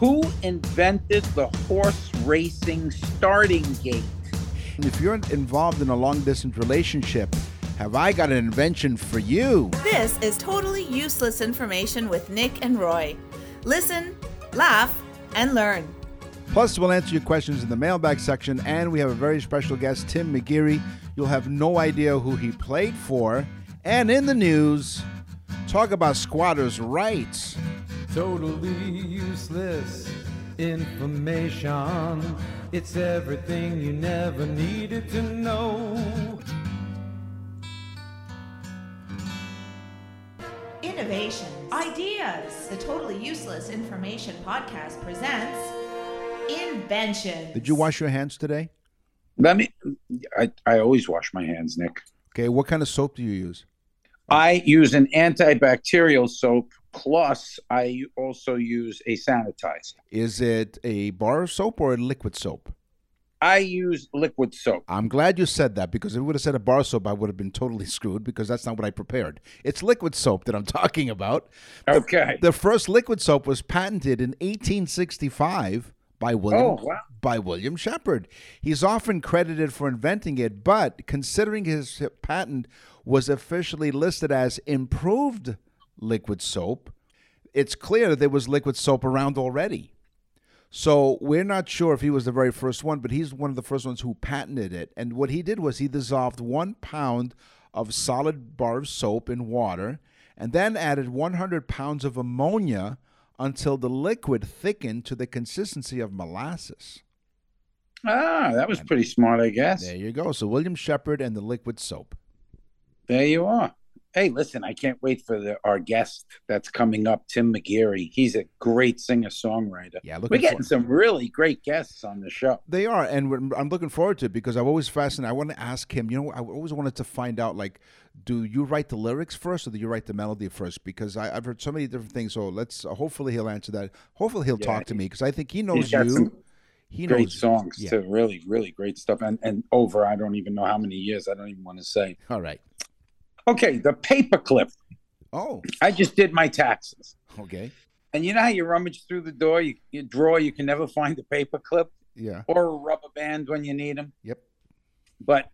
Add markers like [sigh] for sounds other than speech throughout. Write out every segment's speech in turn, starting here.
Who invented the horse racing starting gate? If you're involved in a long distance relationship, have I got an invention for you? This is totally useless information with Nick and Roy. Listen, laugh, and learn. Plus, we'll answer your questions in the mailbag section, and we have a very special guest, Tim McGeary. You'll have no idea who he played for. And in the news, talk about squatters' rights. Totally useless information. It's everything you never needed to know. Innovations, ideas. The Totally Useless Information Podcast presents Inventions. Did you wash your hands today? Let me. I, I always wash my hands, Nick. Okay, what kind of soap do you use? I use an antibacterial soap. Plus, I also use a sanitizer. Is it a bar soap or a liquid soap? I use liquid soap. I'm glad you said that because if you would have said a bar soap, I would have been totally [laughs] screwed because that's not what I prepared. It's liquid soap that I'm [laughs] talking about. Okay. The first liquid soap was patented in 1865 by William Oh, wow. by William Sheppard. He's often credited for inventing it, but considering his patent was officially listed as improved liquid soap, it's clear that there was liquid soap around already. So we're not sure if he was the very first one, but he's one of the first ones who patented it. And what he did was he dissolved one pound of solid bar of soap in water and then added 100 pounds of ammonia until the liquid thickened to the consistency of molasses. Ah, that was pretty smart, I guess. There you go. So William Sheppard and the liquid soap. There you are. Hey, listen, I can't wait for the, our guest that's coming up, Tim McGeary. He's a great singer songwriter. Yeah, We're getting some really great guests on the show. They are, and I'm looking forward to it because I've always fascinated. I want to ask him. You know, I always wanted to find out, like, do you write the lyrics first or do you write the melody first? Because I, I've heard so many different things. So let's. Uh, hopefully, he'll answer that. Hopefully, he'll Yeah, talk to me because I think he knows you. he great knows songs yeah. too. Really, really great stuff. And and over, I don't even know how many years. I don't even want to say. All right. Okay, the paperclip. Oh, I just did my taxes. okay. And you know how you rummage through the door, you, you draw, you can never find a paperclip Yeah. or a rubber band when you need them. Yep. But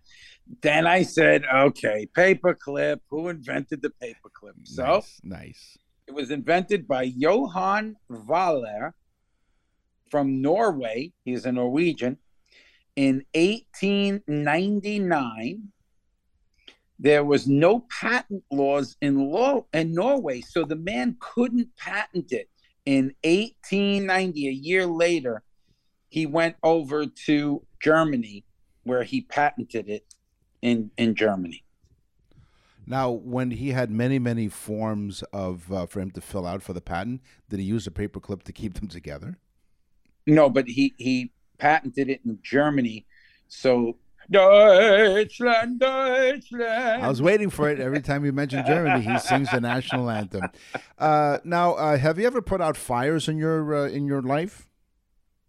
then I said, okay, paperclip. Who invented the paperclip? So nice. nice. it was invented by Johan Vaaler from Norway. He's a Norwegian. In 1899, there was no patent laws in law in Norway, so the man couldn't patent it. In 1890, a year later, he went over to Germany, where he patented it in in Germany. Now, when he had many, many forms of uh, for him to fill out for the patent, did he use a paperclip to keep them together? No, but he he patented it in Germany. So Deutschland, Deutschland. I was waiting for it every time you mentioned Germany. He sings the national anthem. Uh, now, uh, have you ever put out fires in your uh, in your life?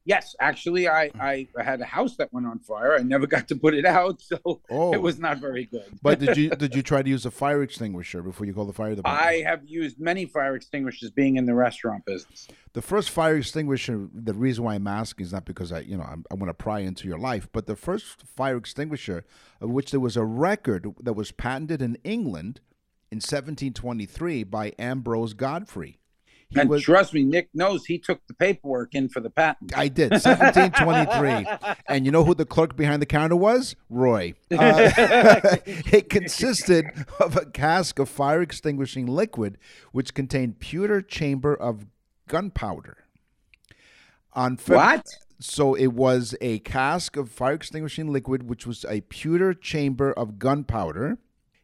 Yes, actually, I hmm. I had a house that went on fire. I never [laughs] got to put it out, so Oh. it was not very good. But did you [laughs] did you try to use a fire extinguisher before you call the fire department? I have used many fire extinguishers being in the restaurant business. The first fire extinguisher. The reason why I'm asking is not because I, you know, I'm, I want to pry into your life, but the first fire extinguisher, of which there was a record that was patented in England in 1723 by Ambrose Godfrey. He and was. trust me, Nick knows he took the paperwork in for the patent. I did 1723, [laughs] and you know who the clerk behind the counter was? Roy. Uh, [laughs] it consisted of a cask of fire extinguishing liquid, which contained pewter chamber of gunpowder. On Feb- What? So it was a cask of fire extinguishing liquid, which was a pewter chamber of gunpowder.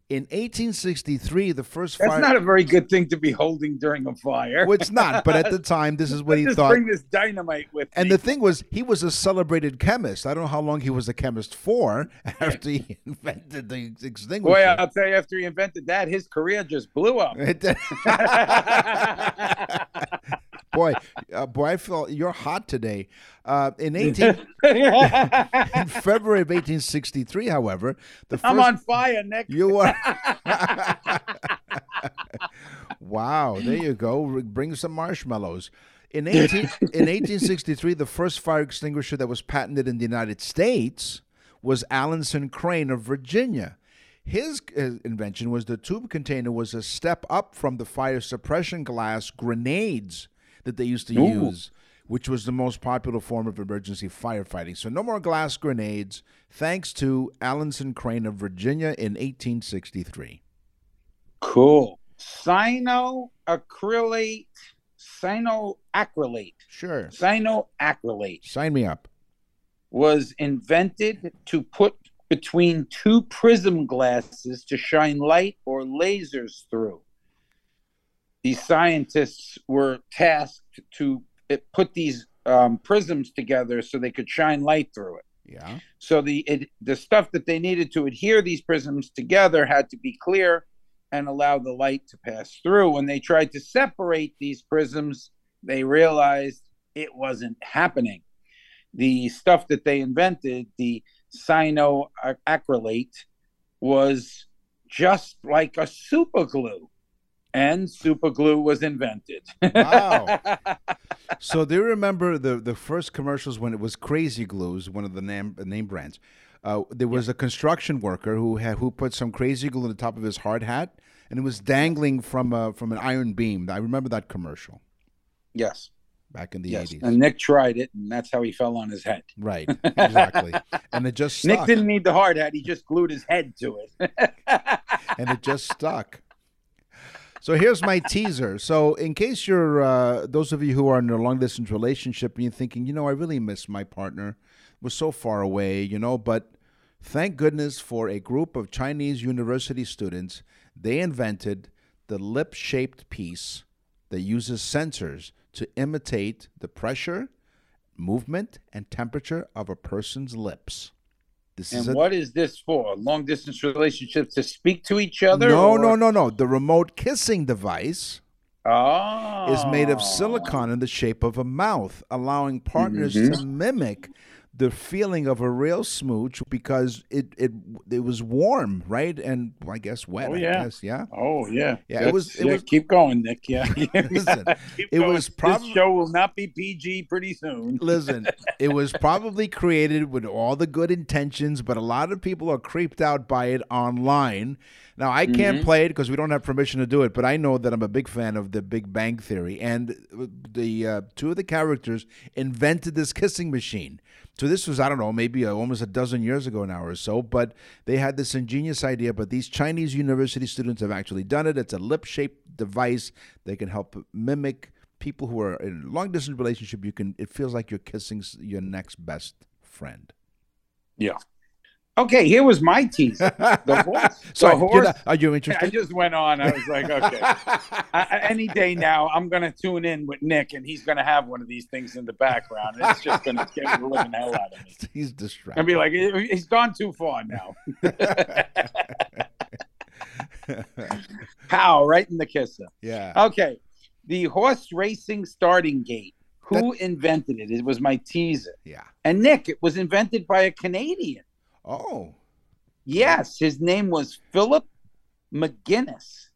In 1863, the first fire. That's not a very good thing to be holding during a fire. well, it's not, but at the [laughs] time, this is what he Just thought. bring this dynamite with And me. the thing was, he was a celebrated chemist. I don't know how long he was a chemist for [laughs] after he [laughs] invented the extinguisher. Boy, I'll tell you, after he invented that, his career just blew up. Boy, uh, boy, I feel you're hot today. Uh, in 18, [laughs] in February of 1863, however, the first I'm on fire, Nick. you are. [laughs] wow, there you go. Bring some marshmallows. In 18, in 1863, the first fire extinguisher that was patented in the United States was Alanson Crane of Virginia. His uh, invention was the tube container was a step up from the fire suppression glass grenades that they used to Ooh. use, which was the most popular form of emergency firefighting. So no more glass grenades, thanks to Alanson Crane of Virginia in 1863. Cool. Cyanoacrylate, cyanoacrylate, Sure. cyanoacrylate Sign me up. was invented to put between two prism glasses to shine light or lasers through. These scientists were tasked to put these um, prisms together so they could shine light through it. Yeah. So the it, the stuff that they needed to adhere these prisms together had to be clear and allow the light to pass through. When they tried to separate these prisms, they realized it wasn't happening. The stuff that they invented, the cyanoacrylate, was just like a super glue, and super glue was invented. Wow. [laughs] So do you remember the the first commercials when it was Crazy Glues, one of the name name brands? Uh, there was a construction worker who had who put some crazy glue on the top of his hard hat, and it was dangling from a from an iron beam. I remember that commercial yes, back in the yes. eighties. And Nick tried it, and that's how he fell on his head. Right, exactly. and it just [laughs] Nick didn't need the hard hat; he just glued his head to it. and it just stuck. So here's my teaser. So in case you're uh, those of you who are in a long distance relationship and you're thinking, you know, I really miss my partner. We're so far away, you know, but thank goodness for a group of Chinese university students. They invented the lip-shaped piece that uses sensors to imitate the pressure, movement, and temperature of a person's lips. This is and a what is this for? Long distance relationships to speak to each other? no, or- no, no, no. The remote kissing device Oh, is made of silicon in the shape of a mouth, allowing partners Mm-hmm. to mimic the feeling of a real smooch because it it it was warm, right? And I guess wet. Oh, I yeah. guess, yeah. Oh yeah, Yeah, it was- it yeah, was- keep going, Nick. [laughs] Yeah, [laughs] Listen, it going. was prob- This show will not be PG pretty soon. [laughs] Listen, it was probably created with all the good intentions, but a lot of people are creeped out by it online. Now, I can't Mm-hmm. play it because we don't have permission to do it, but I know that I'm a big fan of the Big Bang Theory, and the uh, two of the characters invented this kissing machine. So this was, I don't know, maybe uh, almost a dozen years ago now or so, but they had this ingenious idea. But these Chinese university students have actually done it. It's a lip-shaped device that can help mimic people who are in long distance relationship. You can. It feels like you're kissing your next best friend. Yeah. Okay, here was my teaser. [laughs] The horse. So the horse. not- are you I just went on. I was like, okay. [laughs] I, any day now, I'm going to tune in with Nick, and he's going to have one of these things in the background. It's just going to get the living hell out of me. [laughs] He's distracted. be like, "He- he's gone too far now. Pow, right in the kisser. yeah. Okay. The horse racing starting gate. Who invented it? It was my teaser. Yeah. And Nick, it was invented by a Canadian. Oh. Yes, his name was Philip McGinnis.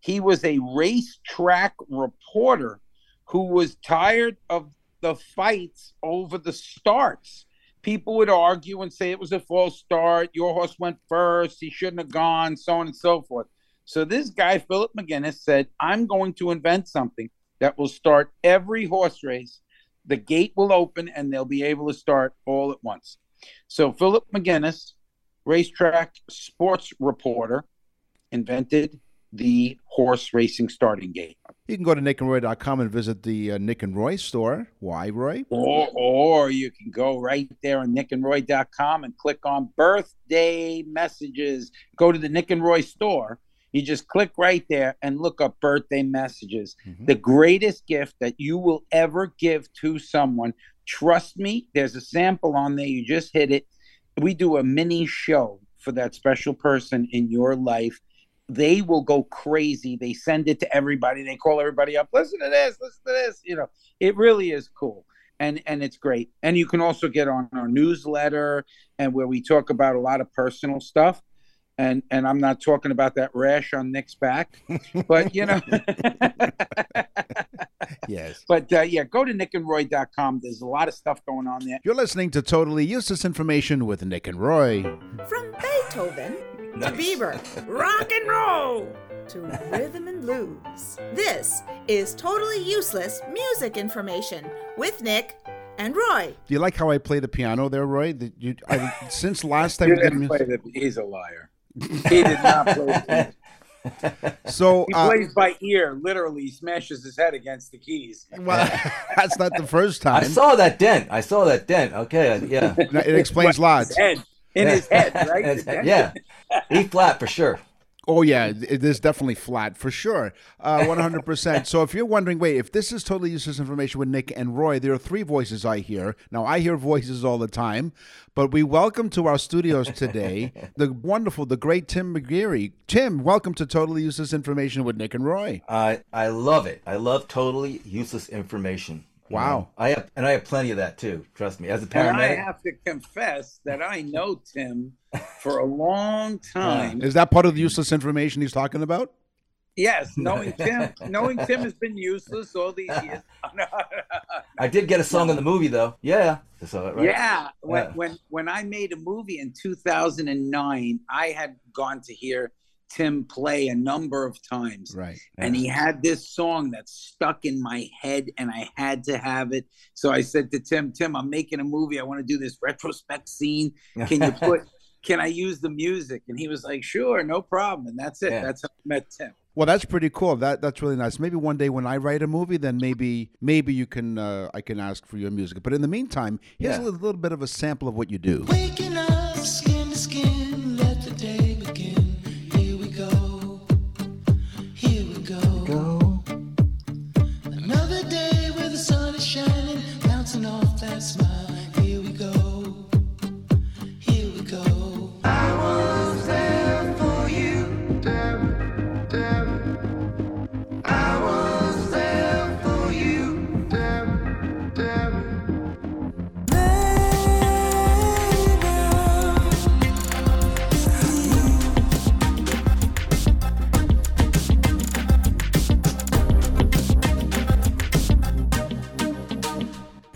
He was a racetrack reporter who was tired of the fights over the starts. People would argue and say it was a false start. Your horse went first. He shouldn't have gone, so on and so forth. So this guy, Philip McGinnis, said, I'm going to invent something that will start every horse race. The gate will open and they'll be able to start all at once. So Philip McGinnis, racetrack sports reporter, invented the horse racing starting gate. You can go to nickandroy.com and visit the uh, Nick and Roy store. Why, Roy? Or, or you can go right there on nickandroy.com and click on birthday messages. Go to the Nick and Roy store. You just click right there and look up birthday messages. Mhm. The greatest gift that you will ever give to someone. Trust me, there's a sample on there. You just hit it. We do a mini show for that special person in your life. They will go crazy. They send it to everybody. They call everybody up. Listen to this. Listen to this. You know, it really is cool and and it's great and you can also get on our newsletter and where we talk about a lot of personal stuff and and I'm not talking about that rash on Nick's back, but you know. [laughs] Yes. but uh, yeah, go to nickandroy.com. There's a lot of stuff going on there. You're listening to Totally Useless Information with Nick and Roy. From Beethoven to Bieber, rock and roll to rhythm and blues. This is totally useless music information with Nick and Roy. Do you like how I play the piano there, Roy? That you, I, since last [laughs] time He we did didn't play the, he's a liar. He did not play. [laughs] So, He uh, plays by ear. Literally, he smashes his head against the keys. well, [laughs] that's not the first time. I saw that dent. I saw that dent. Okay, yeah. It explains lots. His head in his head, right? [laughs] It's- yeah, E flat for sure. Oh yeah, it is definitely flat for sure, uh, one hundred percent. So if you're wondering, wait, if this is totally useless information with Nick and Roy, there are three voices I hear. Now I hear voices all the time, but we welcome to our studios today [laughs] the wonderful, the great Tim McGeary. Tim, welcome to Totally Useless Information with Nick and Roy. I I love it. I love totally useless information. You Wow. I have and I have plenty of that too. Trust me. As a And I have to confess that I know Tim for a long [laughs] uh, time. Is that part of the useless information he's talking about? Yes, knowing [laughs] Tim, knowing Tim has been useless all these years. [laughs] I did get a song in the movie though. Yeah, I saw it right. Yeah, when, Yeah. when when I made a movie in 2009, I had gone to hear Tim play a number of times. Right. And he had this song that stuck in my head, and I had to have it. So I said to Tim, Tim, I'm making a movie. I want to do this retrospect scene. Can you put, [laughs] can I use the music? And he was like, sure, no problem. And that's it. Yeah. That's how I met Tim. Well, that's pretty cool. That that's really nice. Maybe one day when I write a movie, then maybe maybe you can uh, I can ask for your music. But in the meantime, here's a Yeah. little, little bit of a sample of what you do.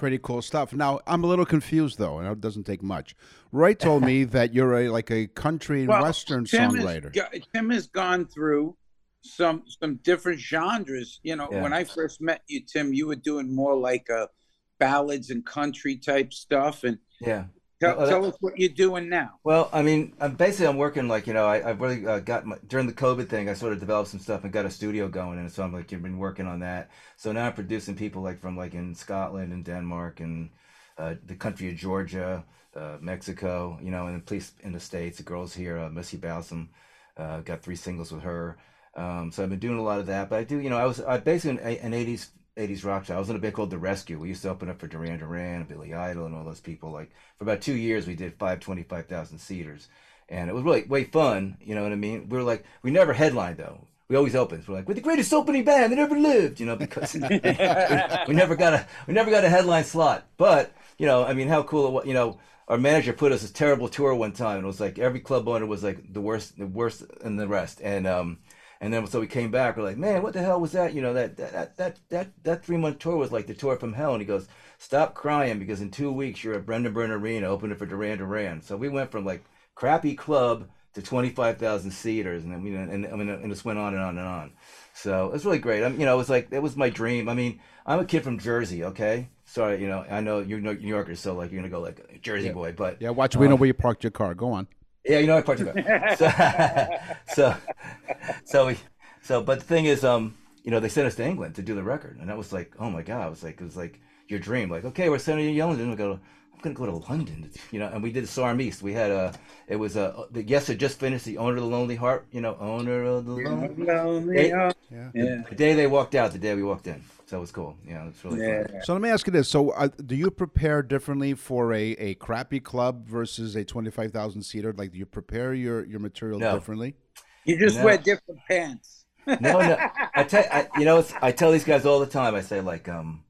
Pretty cool stuff. Now I'm a little confused though, and it doesn't take much. Roy told me [laughs] that you're a like a country and Well, western Tim songwriter. go- Tim has gone through some some different genres. You know, Yeah. when I first met you, Tim, you were doing more like uh, ballads and country type stuff. And Yeah. Tell, Well, tell us what you're doing now. Well, I mean, I'm basically I'm working like you know I I've really uh, got my, during the COVID thing I sort of developed some stuff and got a studio going and so I'm like you've been working on that. So now I'm producing people like from like in Scotland and Denmark and uh, the country of Georgia, uh, Mexico, you know, and the police in the states. The girls here, uh, Missy Balsam, uh, got three singles with her. Um, so I've been doing a lot of that. But I do, you know, I was I basically an, an '80s '80s rock star. I was in a band called The Rescue. We used to open up for Duran Duran, and Billy Idol, and all those people. Like for about two years, we did five twenty five thousand 25,000 seaters, and it was really way fun. You know what I mean? We were like, we never headlined though. We always opened. We're like, we're the greatest opening band that ever lived. You know, because [laughs] [laughs] we, we never got a we never got a headline slot. But you know, I mean, how cool it was. You know, our manager put us a terrible tour one time, and it was like every club owner was like the worst, the worst, and the rest. And um, and then so we came back. We're like, man, what the hell was that? You know, that that that that that three month tour was like the tour from hell. And he goes, stop crying because in two weeks you're at Brendan Byrne Arena opening for Duran Duran. So we went from like crappy club to 25,000 seaters, and then we and, and I mean, and it just went on and on and on. So it was really great. I mean, you know, it was like it was my dream. I mean, I'm a kid from Jersey, okay. Sorry, you know, I know you're New Yorkers, so like you're gonna go like Jersey boy, but Yeah, watch. We know uh, where you parked your car. Go on. Yeah, you know what I parked your car. So, [laughs] so, so we, so, but the thing is, um, you know, they sent us to England to do the record, and that was like, oh my god, it was like, it was like your dream. Like, okay, we're sending you to London. We go, I'm gonna go to London, you know. And we did the Sarm East. We had a, it was a, the Yes had just finished the Owner of the Lonely Heart, you know, Owner of the Lonely. Lonely heart. Yeah. Yeah. The day they walked out, the day we walked in, so it was cool. Yeah, it's really Yeah. fun. So let me ask you this: So, uh, do you prepare differently for a, a crappy club versus a twenty five thousand seater? Like, do you prepare your your material No. differently? You just No. wear different pants. no, no. I tell I, you know, it's, I tell these guys all the time. I say like, um,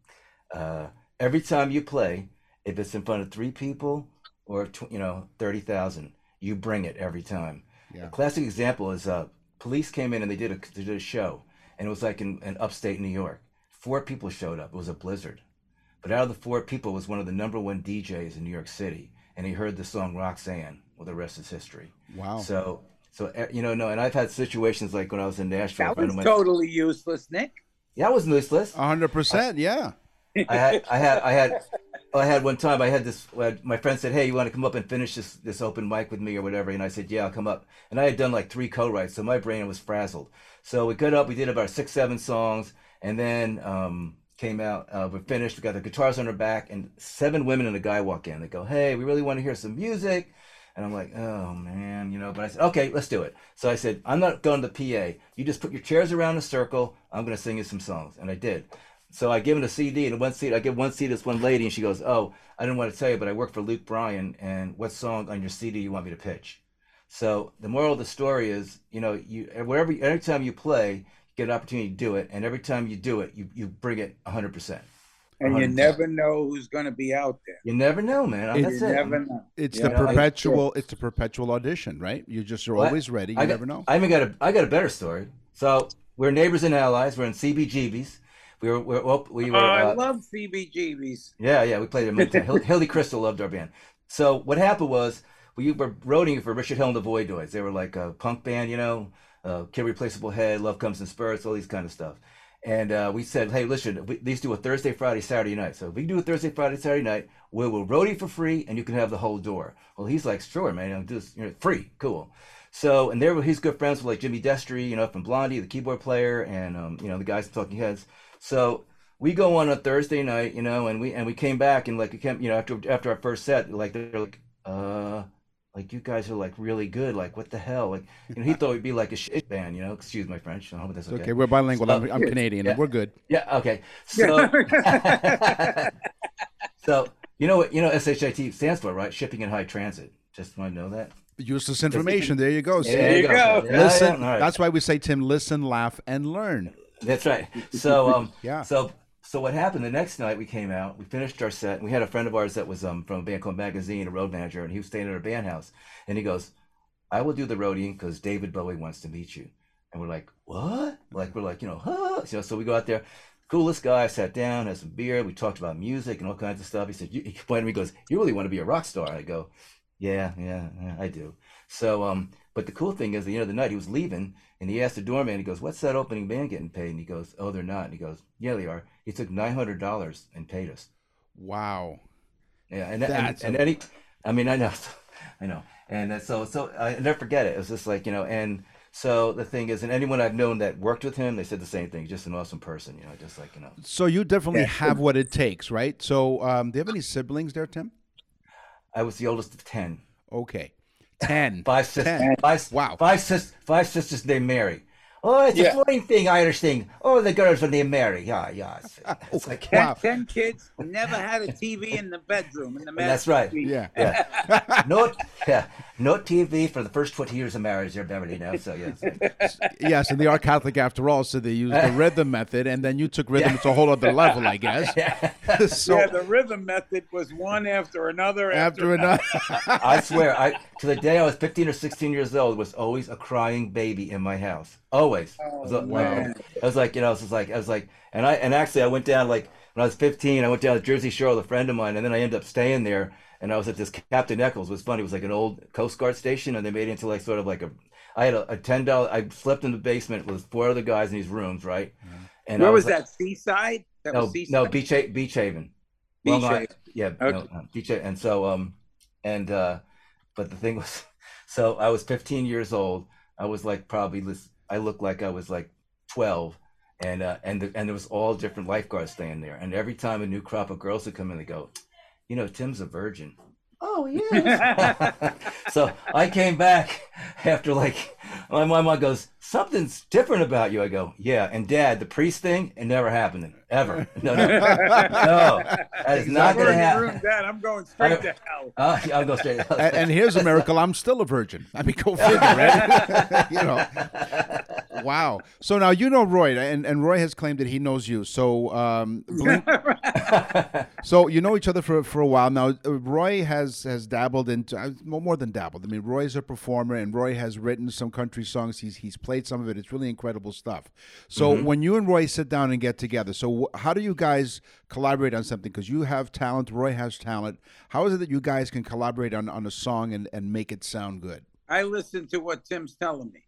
uh, every time you play, if it's in front of three people or tw- you know thirty thousand, you bring it every time Yeah. A classic example is uh, police came in and they did a they did a show, and it was like in, in upstate New York. Four people showed up. It was a blizzard, but out of the four people was one of the number one DJs in New York City, and he heard the song Roxanne. Well, the rest is history. Wow. So so you know no, and I've had situations like when I was in Nashville. That was of mine- totally useless, Nick. yeah, I was useless. hundred percent. Yeah. I had, I had, I had, I had one time. I had this. I had- My friend said, "Hey, you want to come up and finish this this open mic with me or whatever?" And I said, "Yeah, I'll come up." And I had done like three co-writes, so my brain was frazzled. So we got up. We did about six, seven songs, and then um, came out. Uh, we finished. We got the guitars on our back, and seven women and a guy walk in. They go, "Hey, we really want to hear some music." And I'm like, oh man, you know. But I said, okay, let's do it. So I said, I'm not going to the PA. You just put your chairs around a circle. I'm going to sing you some songs, and I did. So I give him a CD and one seat. I give one seat to this one lady, and she goes, "Oh, I didn't want to tell you, but I work for Luke Bryan, and what song on your CD you want me to pitch?" So the moral of the story is, you know, you wherever every time you play, get an opportunity to do it, and every time you do it, you you bring it 100. percent And you 100%. never know who's going to be out there. You never know, man. It- That's you it. never know. It's Yeah, the I- perpetual. It's the perpetual audition, right? You just you're Well, always ready. You I got, never know. I even got a I got a better story. So we're neighbors and allies. We're in CBGB's. We were, we're well, we Oh, were. I uh, love CBGBs. Yeah, yeah, we played it many times. Hill- [laughs] Hilly Kristal loved our band. So what happened was we were roading for Richard Hell and the Voidoids. They were like a punk band, you know, uh, Kid Replaceable Head, Love Comes in Spurts, all these kind of stuff. And uh, we said, hey, listen, we, these do a Thursday, Friday, Saturday night. So if we do a Thursday, Friday, Saturday night, we will roadie for free, and you can have the whole door. Well, he's like, sure, man, I'll do this, you know, free, cool. So, and there were his good friends with like Jimmy Destri, you know, from Blondie, the keyboard player, and um, you know, the guys from Talking Heads. So we go on a Thursday night, you know, and we and we came back and like we came, you know, after after our first set, like they're like, uh, like you guys are like really good, like what the hell, like you know, he thought we'd be like a shit band, you know. Excuse my French, I hope that's okay. Okay, we're bilingual. I'm, I'm Canadian. Yeah. We're good. Yeah, okay. So, [laughs] so you know what you know SHIT stands for, right? Shipping and High Transit. Just want to know that. Useless information. There you go. See? There you go. Yeah, Listen. yeah, all right. That's why we say, Tim, listen, laugh, and learn. That's right. So um [laughs] Yeah. so so what happened the next night we came out, we finished our set, and we had a friend of ours that was um from a band called Magazine, a road manager, and he was staying at our band house. And he goes, I will do the roadie because David Bowie wants to meet you. And we're like, What? Like we're like, you know, huh? So we go out there. Coolest guy, sat down, had some beer, we talked about music and all kinds of stuff. He said, you, he pointed me, goes, You really want to be a rock star? I go, Yeah, yeah, yeah, I do. So um but the cool thing is, at the end of the night, he was leaving, and he asked the doorman. He goes, "What's that opening band getting paid?" And he goes, "Oh, they're not." And he goes, "Yeah, they are." He took nine hundred dollars and paid us. Wow. Yeah, and That's and, and a- then he, I mean, I know, [laughs] I know, and so so I never forget it. It was just like you know, and so the thing is, and anyone I've known that worked with him, they said the same thing. Just an awesome person, you know, just like you know. So you definitely Yeah. have what it takes, right? So um, do you have any siblings there, Tim? I was the oldest of ten. Okay. Ten. Five sisters. Ten. Five, Wow. Five, sis- five sisters named Mary. Oh, it's Yeah. a foreign thing, Irish thing. Oh, the girls are named Mary. Yeah, yeah. It's, it's [laughs] oh, like, Ten, Wow. ten kids never had a TV in the bedroom. In the That's right. suite. Yeah. yeah. [laughs] no, yeah, no TV for the first 20 years of marriage there, Beverly, now. So, yes. [laughs] yes, and they are Catholic after all, so they use the rhythm method, and then you took rhythm to a whole other level, I guess. so yeah, the rhythm method was one after another after another, I swear, I to the day I was 15 or 16 years old, was always a crying baby in my house. Always. I was, Oh, like- man. I was like, you know, I was like, I was like, and I, and actually, I went down like when I was 15, I went down to Jersey Shore with a friend of mine, and then I ended up staying there. And I was at this Captain Eccles. It was funny. It was like an old Coast Guard station, and they made it into like sort of like a. I had a, a ten dollar. I slept in the basement with four other guys in these rooms, right? And Where I was like- that? Seaside? That no, was Seaside? no, Beach Ha- Beach Haven. Long Beach Island. Yeah, Okay. uh, Beach Haven. and so um, and uh, but the thing was, [laughs] so I was 15 years old. I was like probably this. I looked like I was like 12, and uh, and the, and there was all different lifeguards staying there. And every time a new crop of girls would come in, they go, you know, Tim's a virgin. Oh [laughs] yes. so I came back after like my my mom goes, something's different about you. I go, yeah. And Dad, the priest thing, it never happened. ever. [laughs] No, no, no. That is not going to happen. That I'm going [laughs] straight to hell. Uh, I'll go straight. and, and here's a miracle. I'm still a virgin. I mean, go figure, right? [laughs] you know. Wow. So now you know Roy, and, and Roy has claimed that he knows you. So, um, Blink- so you know each other for, for a while now. Uh, Roy has has dabbled into uh, more than dabbled. I mean, Roy's a performer, and Roy has written some country songs. He's he's played some of it. It's really incredible stuff. So Mm-hmm. when you and Roy sit down and get together, so how do you guys collaborate on something? Because you have talent, Roy has talent. How is it that you guys can collaborate on, on a song and, and make it sound good? I listen to what Tim's telling me.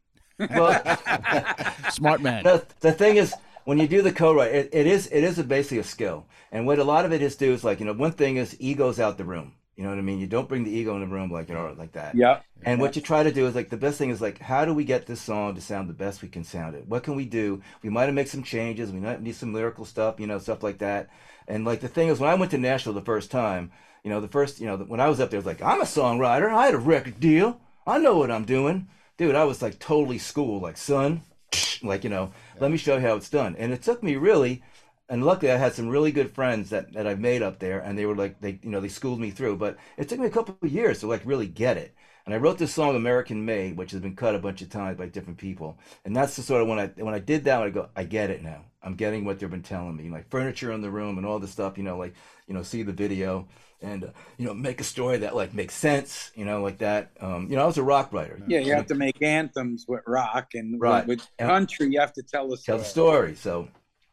well, [laughs] Smart man. the, the thing is when you do the co-write it, it is it is a, basically a skill and what a lot of it is do is like you know one thing is ego's out the room you know what i mean? You don't bring the ego in the room like you know like that. Yeah. and what you try to do is like the best thing is like how do we get this song to sound the best we can sound it? What can we do? We might have made some changes. We might need some lyrical stuff you know stuff like that. And like the thing is when i went to nashville the first time you know the first you know when i was up there it was like i'm a songwriter. I had a record deal. I know what i'm doing. Dude i was like totally schooled like son [sniffs] like you know let me show you how it's done. And it took me really and luckily i had some really good friends that, that i made up there and they were like they you know they schooled me through but it took me a couple of years to like really get it and i wrote this song american made which has been cut a bunch of times by different people and that's the sort of when i when i did that i go i get it now i'm getting what they've been telling me like furniture in the room and all this stuff you know like you know see the video and uh, you know make a story that like makes sense you know like that um you know i was a rock writer Yeah, you have to make anthems with rock and Right. with country. You have to tell us. tell the story. So,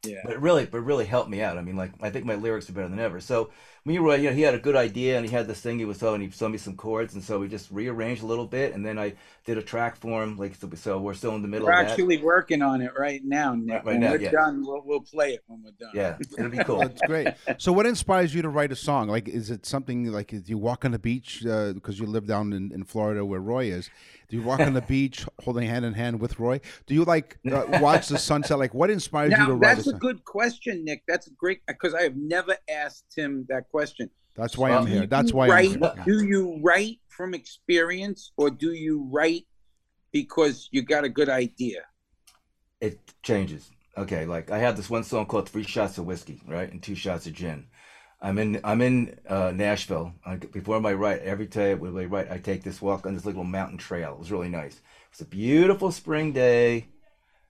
Yeah. but it really, but it really helped me out. I mean, like I think my lyrics are better than ever. So me, Roy, you know, he had a good idea and he had this thing he was telling. He showed me some chords, and so we just rearranged a little bit, and then I did a track for him. Like so, so we're still in the middle We're of that. actually working on it right now, Nick. Right when now, we're yeah. done, we'll, we'll play it when we're done. yeah, it'll be cool. That's great. So, what inspires you to write a song? Like, is it something like do you walk on the beach uh, because you live down in, in Florida where Roy is? Do you walk on the [laughs] beach holding hand in hand with Roy? Do you like uh, watch the sunset? Like, what inspires you to Now write that's a a good question, Nick. That's great because I have never asked him that question. That's why I'm here. That's why write, I'm here. Do you write from experience or do you write because you got a good idea? it changes. Okay, like I have this one song called Three Shots of Whiskey, right, and two shots of gin. I'm in I'm in uh, Nashville. I, before my write, every day when I write, I take this walk on this little mountain trail. It was really nice. It's a beautiful spring day.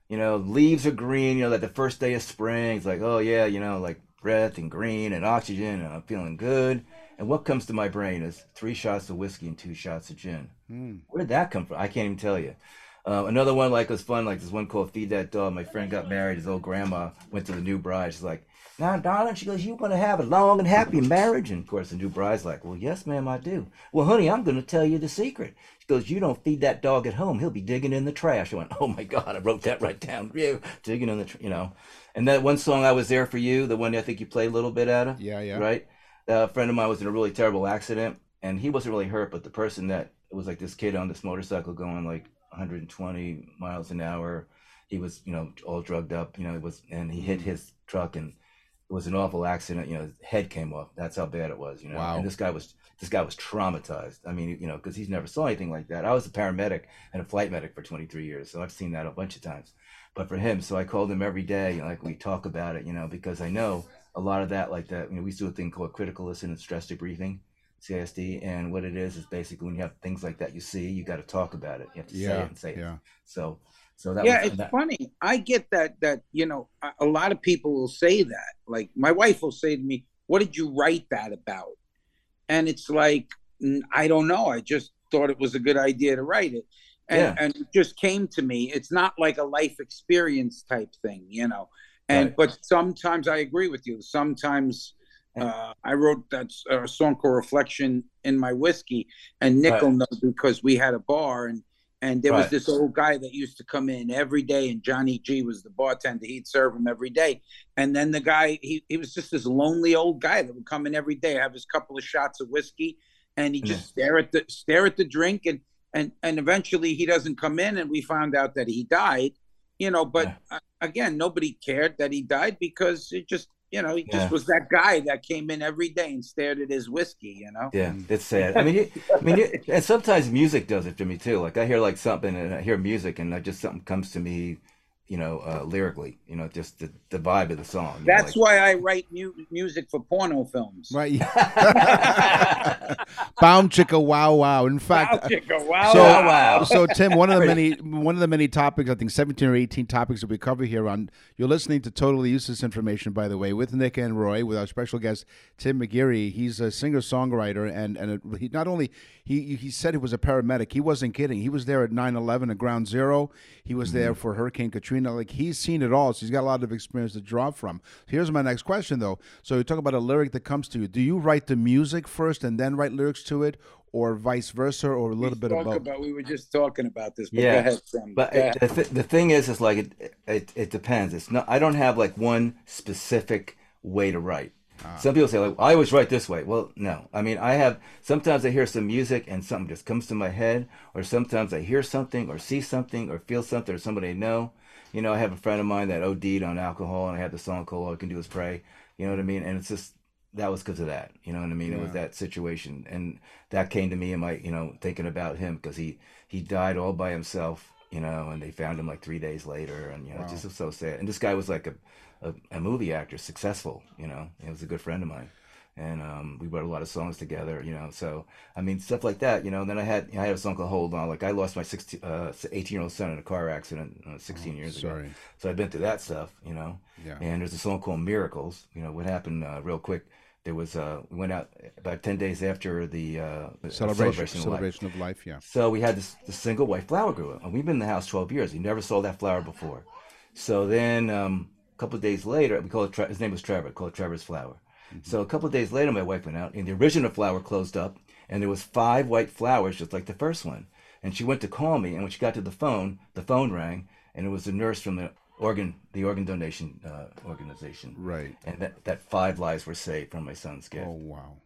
You know, leaves are green. You know, like the first day of spring. It's like, oh yeah, you know, like breath and green and oxygen, and I'm feeling good. And what comes to my brain is three shots of whiskey and two shots of gin. Where did that come from? I can't even tell you. Uh, another one like was fun, like this one called "Feed That Dog." My friend got married. His old grandma went to the new bride. She's like, "Now, darling," she goes, "You want to have a long and happy marriage?" And of course, the new bride's like, "Well, yes, ma'am, I do." Well, honey, I'm going to tell you the secret. She goes, "You don't feed that dog at home; he'll be digging in the trash." I went, "Oh my God!" I wrote that right down. You digging in the, tr- you know. And that one song, "I Was There for You," the one I think you played a little bit out of. Yeah, yeah. Right. Uh, a friend of mine was in a really terrible accident, and he wasn't really hurt, but the person that was like this kid on this motorcycle going like 120 miles an hour. He was, you know, all drugged up. You know, it was, and he hit his truck, and it was an awful accident. You know, his head came off. That's how bad it was. You know, Wow. and this guy was this guy was traumatized. I mean, you know, because he's never saw anything like that. I was a paramedic and a flight medic for 23 years, so I've seen that a bunch of times. But for him, so I called him every day, you know, like we talk about it, you know, because I know a lot of that, like that. You know, we do a thing called critical incident stress debriefing. CISD, and what it is is basically when you have things like that you see, you got to talk about it. You have to say it and say it. yeah. So, so that yeah, was, it's that, funny. I get that. That you know, a, lot of people will say that. Like my wife will say to me, "What did you write that about?" And it's like, "Mm, I don't know. I just thought it was a good idea to write it, and Yeah. and it just came to me. It's not like a life experience type thing, you know. And Right. but sometimes I agree with you. Sometimes. Uh, I wrote that uh, song called "Reflection" in my whiskey, and Nickel Right. will know because we had a bar, and and there was this old guy that used to come in every day, and Johnny G was the bartender. He'd serve him every day. And then the guy, he, he was just this lonely old guy that would come in every day, have his couple of shots of whiskey, and he just stare at the stare at the drink, and and and eventually he doesn't come in, and we found out that he died. You know, but uh, again, nobody cared that he died because it just, you know, he just was that guy that came in every day and stared at his whiskey. You know. yeah, it's sad. I mean, you, I mean, you, and sometimes music does it to me too. Like I hear like something and I hear music and I just something comes to me, you know, uh, lyrically, you know, just the, the vibe of the song. you know, That's like- why I write mu- music for porno films. Right. [laughs] Bound chicka wow wow. In fact, Wow, chicka, wow, so, wow. wow. so Tim, one of the many [laughs] one of the many topics, I think seventeen or eighteen topics that we cover here on you're listening to Totally Useless Information, by the way, with Nick and Roy, with our special guest Tim McGeary. He's a singer songwriter, and and a, he not only he he said he was a paramedic. He wasn't kidding. He was there at 9-11 at Ground Zero. He was there mm-hmm. for Hurricane Katrina. Like he's seen it all, so he's got a lot of experience to draw from. Here's my next question, though. So you talk about a lyric that comes to you. Do you write the music first and then write lyrics to it, or vice versa, or a little We bit of both? about. We were just talking about this. But Yeah, go ahead, But Go ahead. the, th- the thing is, is like it, it it depends. It's not. I don't have like one specific way to write. Ah. Some people say like I always write this way. Well, no. I mean, I have sometimes I hear some music and something just comes to my head, or sometimes I hear something or see something or feel something or somebody I know. You know, I have a friend of mine that OD'd on alcohol, and I have the song called "All I Can Do Is Pray." You know what I mean? And it's just that was because of that. You know what I mean? It was that situation, and that came to me in my, you know, thinking about him because he he died all by himself. You know, and they found him like three days later, and you know, it just was so sad. And this guy was like a, a, a movie actor, successful. You know, he was a good friend of mine, and um, we wrote a lot of songs together. You know, so I mean, stuff like that. You know, and then I had I had a song called "Hold On." Like I lost my 16, uh, 18 year old son in a car accident uh, 16 years ago. So I've been through that stuff. You know, Yeah. and there's a song called Miracles. You know, what happened uh, real quick. There was uh, we went out about ten days after the uh, Celebration, celebration, of life. of life. Yeah. So we had this, this single white flower grew, and we've been in the house twelve years. We never saw that flower before. So then um, a couple of days later, we call it. His name was Trevor. Called Trevor's flower. So a couple of days later, my wife went out, and the original flower closed up, and there was five white flowers just like the first one. And she went to call me, and when she got to the phone, the phone rang, and it was a nurse from the organ, the organ donation uh, organization. Right. And that, that five lives were saved from my son's gift. Oh wow.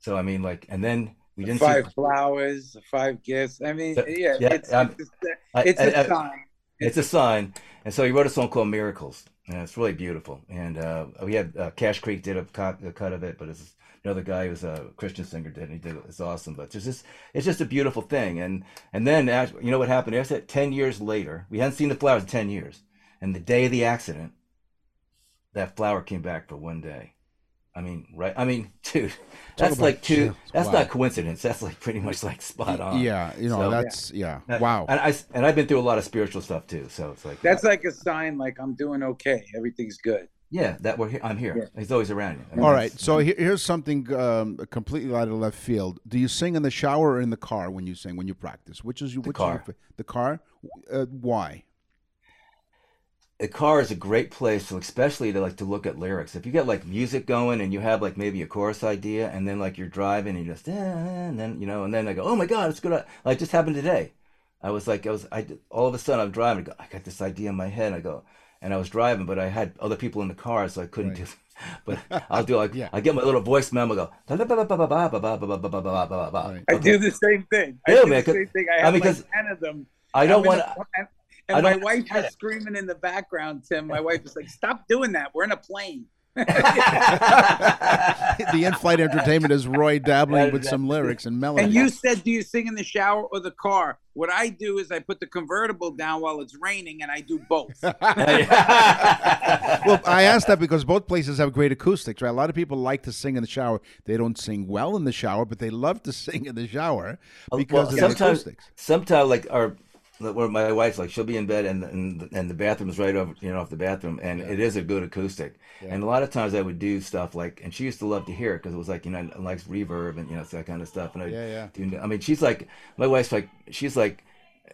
So I mean, like, and then we didn't five see. flowers, five gifts. I mean, So- yeah, yeah, it's, um, it's, I- it's I- a I- sign. It's a sign. And so he wrote a song called Miracles. And it's really beautiful. And uh, we had uh, Cash Creek did a cut, a cut of it, but it's another guy who's a Christian singer did, and he did it. It's awesome. But it's just it's just a beautiful thing. And and then you know what happened? After that, ten years later, we hadn't seen the flowers in ten years. And the day of the accident, that flower came back for one day. I mean, right? I mean, [laughs] dude, that's about like two. chill. That's Wow. not coincidence. That's like pretty much like spot on. Yeah. You know So- that's yeah. And- Wow. And I and I've been through a lot of spiritual stuff too. So it's like That's like a sign, like I'm doing okay, everything's good. yeah, that we're here. I'm here. He's always around you. I mean, All that's- right. So here, here's something um, completely out of left field. Do you sing in the shower or in the car when you sing when you practice? Which is you? Which car. Is your, the car. Uh, why? A car is a great place to especially to like to look at lyrics if you get like music going and you have like maybe a chorus idea and then like you're driving and you just "Ah," and then you know and then i go oh my god it's good like just happened today i was like i was i all of a sudden i'm driving I, go, I got this idea in my head i go and i was driving but i had other people in the car so i couldn't do but i'll do like Yeah. i get my little voice memo go Right. I do the same thing. I do man, the 'cause- same thing. I I have mean, like 'cause ten of them. i don't want to and, my don't- wife is screaming in the background, Tim. My wife is like, "Stop doing that. We're in a plane." [laughs] [laughs] the in-flight entertainment is Roy dabbling with some lyrics and melody. And you said, "Do you sing in the shower or the car?" What I do is I put the convertible down while it's raining, and I do both. [laughs] well, I asked that because both places have great acoustics, right? A lot of people like to sing in the shower. They don't sing well in the shower, but they love to sing in the shower uh, because of the sometimes, acoustics. sometimes like our, where my wife's like she'll be in bed and and and the bathroom's right over you know off the bathroom and it is a good acoustic. And a lot of times I would do stuff like and she used to love to hear it because it was like you know likes reverb and you know that kind of stuff. And I Yeah, yeah. Do, I mean she's like my wife's like she's like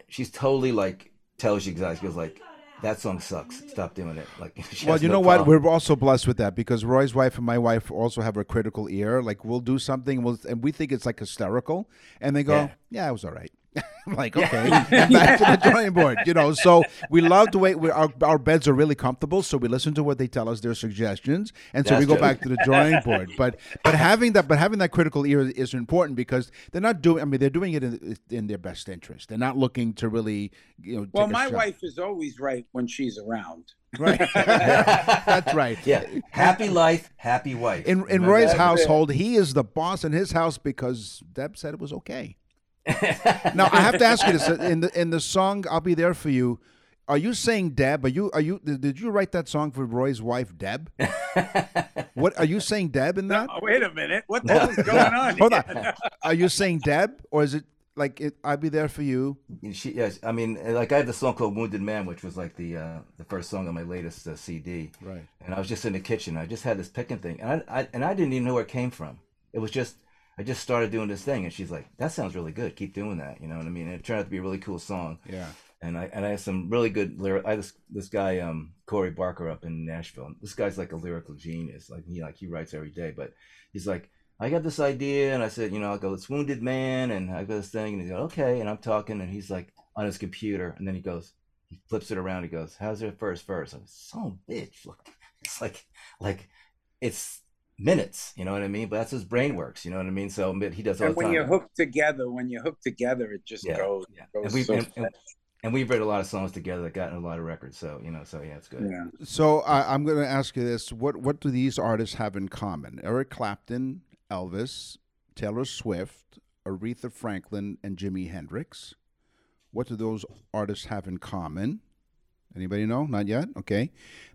she's totally like tells you she goes like that song sucks stop doing it like [laughs] Well, you no know what? problem. We're also blessed with that because Roy's wife and my wife also have a critical ear. Like we'll do something, and, we'll, and we think it's like hysterical, and they go, "Yeah, Yeah. it was all right." [laughs] I'm like, okay, [laughs] and back to the drawing board, you know. So we love the way we, our our beds are really comfortable. So we listen to what they tell us, their suggestions, and so we That's go true. back to the drawing board. But but having that but having that critical ear is important because they're not doing. I mean, they're doing it in, in their best interest. They're not looking to really, you know. well, my wife is always right when she's around. right? [laughs] That's right. yeah happy life happy wife In in Roy's that? household, he is the boss in his house because Deb said it was okay. [laughs] now I have to ask you this: in the in the song "I'll Be There for You," Are you saying Deb? Are you are you did did you write that song for Roy's wife Deb? [laughs] what are you saying Deb in that? Oh, wait a minute. What the hell is going [laughs] on? Hold here? on. Are you saying Deb or is it like it, I'll be there for you? She, yes, I mean, like I have the song called "Wounded Man," which was like the uh, the first song on my latest uh, CD. Right. And I was just in the kitchen. I just had this picking thing, and I, I and I didn't even know where it came from. It was just I just started doing this thing, and she's like, "That sounds really good. Keep doing that." You know what I mean? And it turned out to be a really cool song. Yeah. And I and I have some really good lyric. I had this this guy um Corey Barker up in Nashville. This guy's like a lyrical genius. Like he like he writes every day, but he's like. I got this idea, and I said, you know, I go, it's Wounded Man, and I go this thing, and he goes, okay, and I'm talking, and he's like on his computer, and then he goes, he flips it around, he goes, how's your first verse? I'm so bitch, [laughs] look, it's like, like, it's minutes, you know what I mean? But that's his brain works, you know what I mean? So but he does all And the when time. you're hooked together, when you're hooked together, it just Yeah, goes. yeah. goes And we've so and, and, and we've written a lot of songs together that got in a lot of records. So you know, so yeah, it's good. yeah. So I, I'm going to ask you this: what what do these artists have in common? Eric Clapton, Elvis, Taylor Swift, Aretha Franklin, and Jimi Hendrix. What do those artists have in common? Anybody know? Not yet. Okay,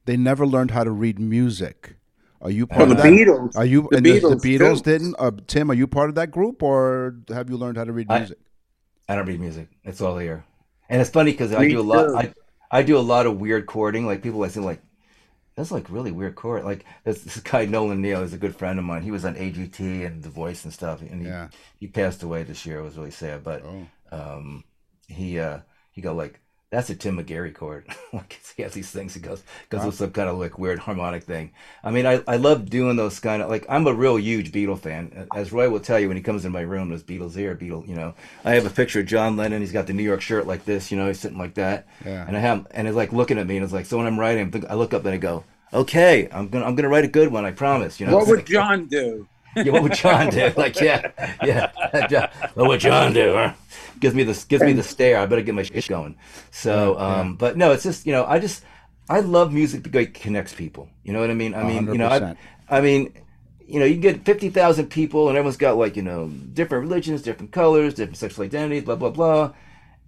they never learned how to read music. Are you part Well, of the that? Beatles. Are you the and the, Beatles, the Beatles too. didn't? Uh, Tim, are you part of that group, or have you learned how to read music? I don't read music. It's all here. And it's funny because I do a lot. I I do a lot of weird chording. Like people I say like, that's like really weird chord. Like this, this guy Nolan Neal is a good friend of mine. He was on AGT and The Voice and stuff. And he Yeah. he passed away this year. It was really sad. But Oh. um, he uh he go like that's a Tim McGarry chord. [laughs] like he has these things. He goes goes with some kind of like weird harmonic thing. I mean, I I love doing those kind of like I'm a real huge Beatle fan. As Roy will tell you when he comes in my room, there's Beatles here, Beatle. You know, I have a picture of John Lennon. He's got the New York shirt like this. You know, he's sitting like that. Yeah. And I have and it's like looking at me and it's like so when I'm writing, I look up and I go. Okay, I'm gonna I'm gonna write a good one. I promise. You know. What would John do? [laughs] yeah, what would John do? [laughs] Like, yeah, yeah. What would John do? Huh? Gives me this, gives me the stare. I better get my shit going. So, um, but no, it's just you know, I just I love music because it connects people. You know what I mean? I mean, you know, I, I mean, you know, you get fifty thousand people, and everyone's got like you know different religions, different colors, different sexual identities, blah blah blah.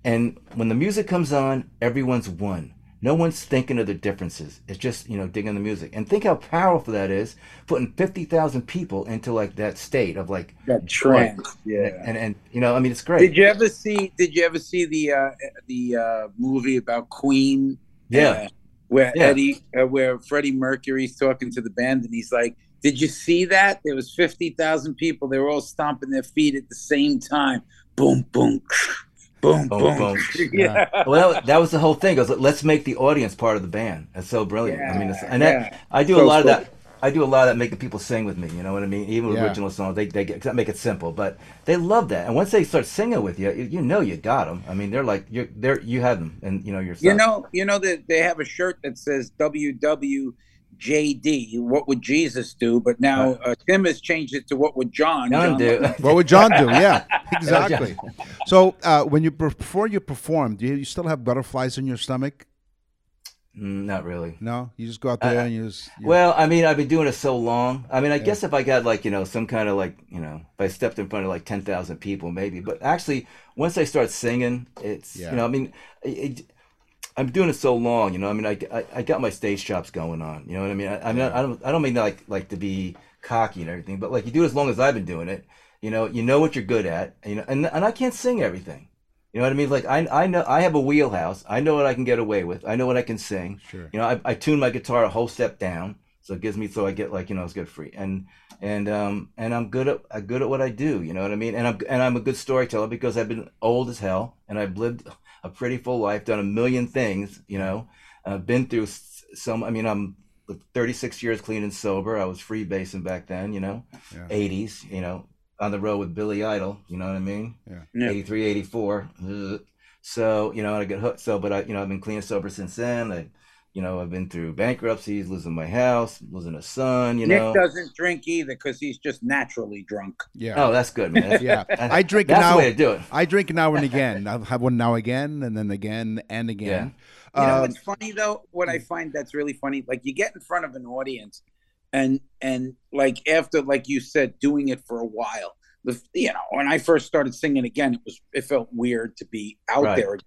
And when the music comes on, everyone's one. No one's thinking of the differences. It's just, you know, digging the music. And think how powerful that is, putting 50,000 people into like that state of like, That trance. Yeah. and, and, you know, I mean, it's great. Did you ever see? Did you ever see the uh, the uh, movie about Queen? Yeah. Uh, where Yeah. Eddie, uh, where Freddie Mercury's talking to the band, and he's like, "Did you see that? There was fifty thousand people. They were all stomping their feet at the same time. Boom, boom, boom, Boom, boom. boom. [laughs] yeah. well, that, that was the whole thing. I was like, let's make the audience part of the band. That's so brilliant. I mean, it's, and Yeah, that, I do a So lot of that. I do a lot of that making people sing with me. You know what I mean? Even Yeah. original songs, they they get I make it simple, but they love that. And once they start singing with you, you, know you got them. I mean, they're like you're they're you have them, and you know yourself. You know, you know that they have a shirt that says WWJD. What would Jesus do? But now uh, Tim has changed it to What would John? John do. [laughs] [laughs] What would John do? Yeah, [laughs] exactly. So uh, when you before you perform, do you, you still have butterflies in your stomach? Mm, Not really. No, you just go out there Uh, and you just. you- Well, I mean, I've been doing it so long. I mean, I guess if I got like you know some kind of like you know if I stepped in front of like ten thousand people maybe, but actually once I start singing, it's Yeah. you know I mean, it, I'm doing it so long. You know, I mean, I, I, I got my stage chops going on. You know what I mean? I, I mean, I don't I don't mean like like to be cocky and everything, but like you do it as long as I've been doing it. You know, you know what you're good at. You know, and and I can't sing everything. You know what I mean? Like I I know I have a wheelhouse. I know what I can get away with. I know what I can sing. Sure. You know, I, I tune my guitar a whole step down, so it gives me so I get like you know it's good free and and um and I'm good at I'm good at what I do. You know what I mean? And I'm and I'm a good storyteller because I've been old as hell and I've lived a pretty full life, done a million things. You know, I've been through some. I mean, I'm 36 years clean and sober. I was free basing back then. You know, Yeah. 80s. You know, on the road with Billy Idol. You know what I mean? Yeah. 83, 84. Ugh. So, you know, I get hooked. So, but I, you know, I've been clean and sober since then. I, you know, I've been through bankruptcies, losing my house, losing a son, you Nick know. doesn't drink either because he's just naturally drunk. yeah. Oh, that's good, man. That's, [laughs] yeah. that- I drink that's now. the way to do it. I drink now and again. [laughs] I'll have one now again, and then again and again. You know Um, what's funny though? What I find that's really funny, like you get in front of an audience, and and like after, like you said, doing it for a while. The you know when I first started singing again, it was it felt weird to be out Right. there. But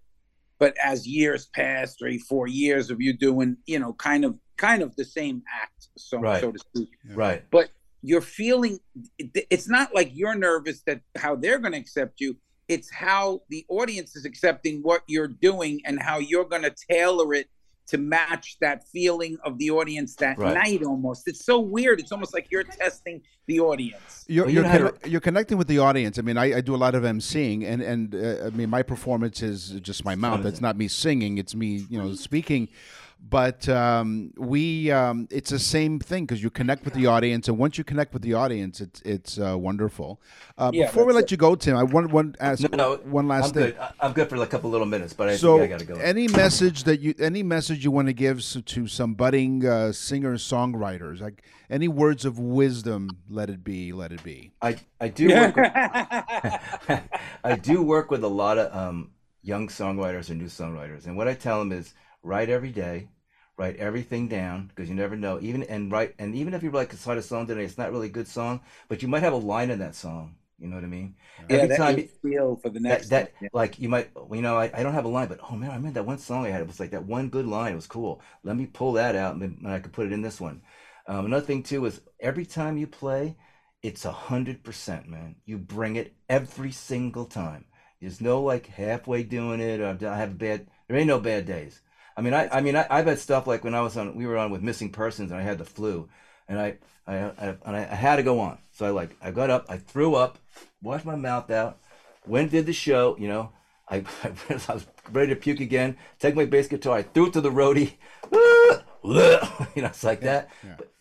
but as years pass, three, four years of you doing, you know, kind of kind of the same act, so Right. so to speak. Right. But you're feeling it's not like you're nervous that how they're going to accept you. It's how the audience is accepting what you're doing and how you're going to tailor it to match that feeling of the audience that Right. night almost. It's so weird. It's almost like you're testing the audience. You're, Well, you you're, know how conne- you're connecting with the audience. I mean, I, I do a lot of emceeing, and and uh, I mean, my performance is just my mouth. It's not me singing. It's me, you know, speaking. But um, we, um, it's the same thing because you connect with the audience, and once you connect with the audience, it's it's uh, wonderful. Uh, Yeah, before we that's let you go, Tim, I want one ask No, no. one last I'm thing. good. I- I'm good for a couple little minutes, but I So, think I gotta go. any message that you, any message you want to give s- to some budding uh, singers, songwriters, like any words of wisdom, let it be, let it be. I I do work. With, [laughs] [laughs] I do work with a lot of um, young songwriters and new songwriters, and what I tell them is write every day, write everything down because you never know. Even and write and even if you like write a song today, it's not really a good song, but you might have a line in that song. You know what I mean? yeah, every that time you feel for the next that one. like you might you know I, I don't have a line but oh man i remember that one song i had it was like that one good line it was cool let me pull that out and and i could put it in this one um, another thing too is every time you play it's a hundred percent man you bring it every single time there's no like halfway doing it or i have a bad there ain't no bad days i mean i i mean I, i've had stuff like when i was on we were on with missing persons and i had the flu and I, I, I and I, I had to go on. So I like I got up, I threw up, washed my mouth out, went did the show. You know, I, [laughs] I was ready to puke again. Take my bass guitar, I threw it to the roadie. [laughs] you know, it's like that.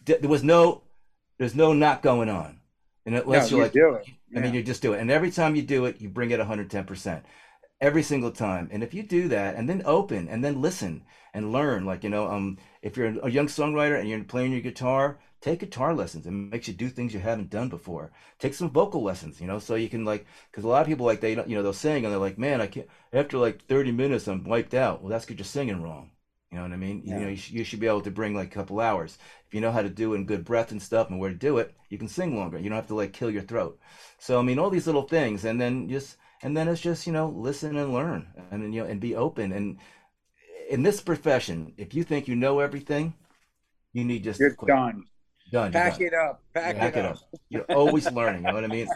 But there was no, there's no not going on, and it lets No, you you like. do it. I mean, you just do it, and every time you do it, you bring it 110 percent every single time. And if you do that, and then open, and then listen and learn, like you know, um, if you're a young songwriter and you're playing your guitar, take guitar lessons. It makes you do things you haven't done before. Take some vocal lessons, you know, so you can like, because a lot of people like they, don't- you know, they'll sing and they're like, man, I can't. After like 30 minutes, I'm wiped out. Well, that's because you're singing wrong. You know what I mean? You Yeah. know, you, sh- you should be able to bring like a couple hours. If you know how to do it in good breath and stuff and where to do it, you can sing longer. You don't have to like kill your throat. So I mean, all these little things, and then just and then it's just you know listen and learn, and you know and be open. And in this profession, if you think you know everything, you need just You're done. Done. Pack done. it up. Pack, Pack it up. You're always learning. You know what I mean?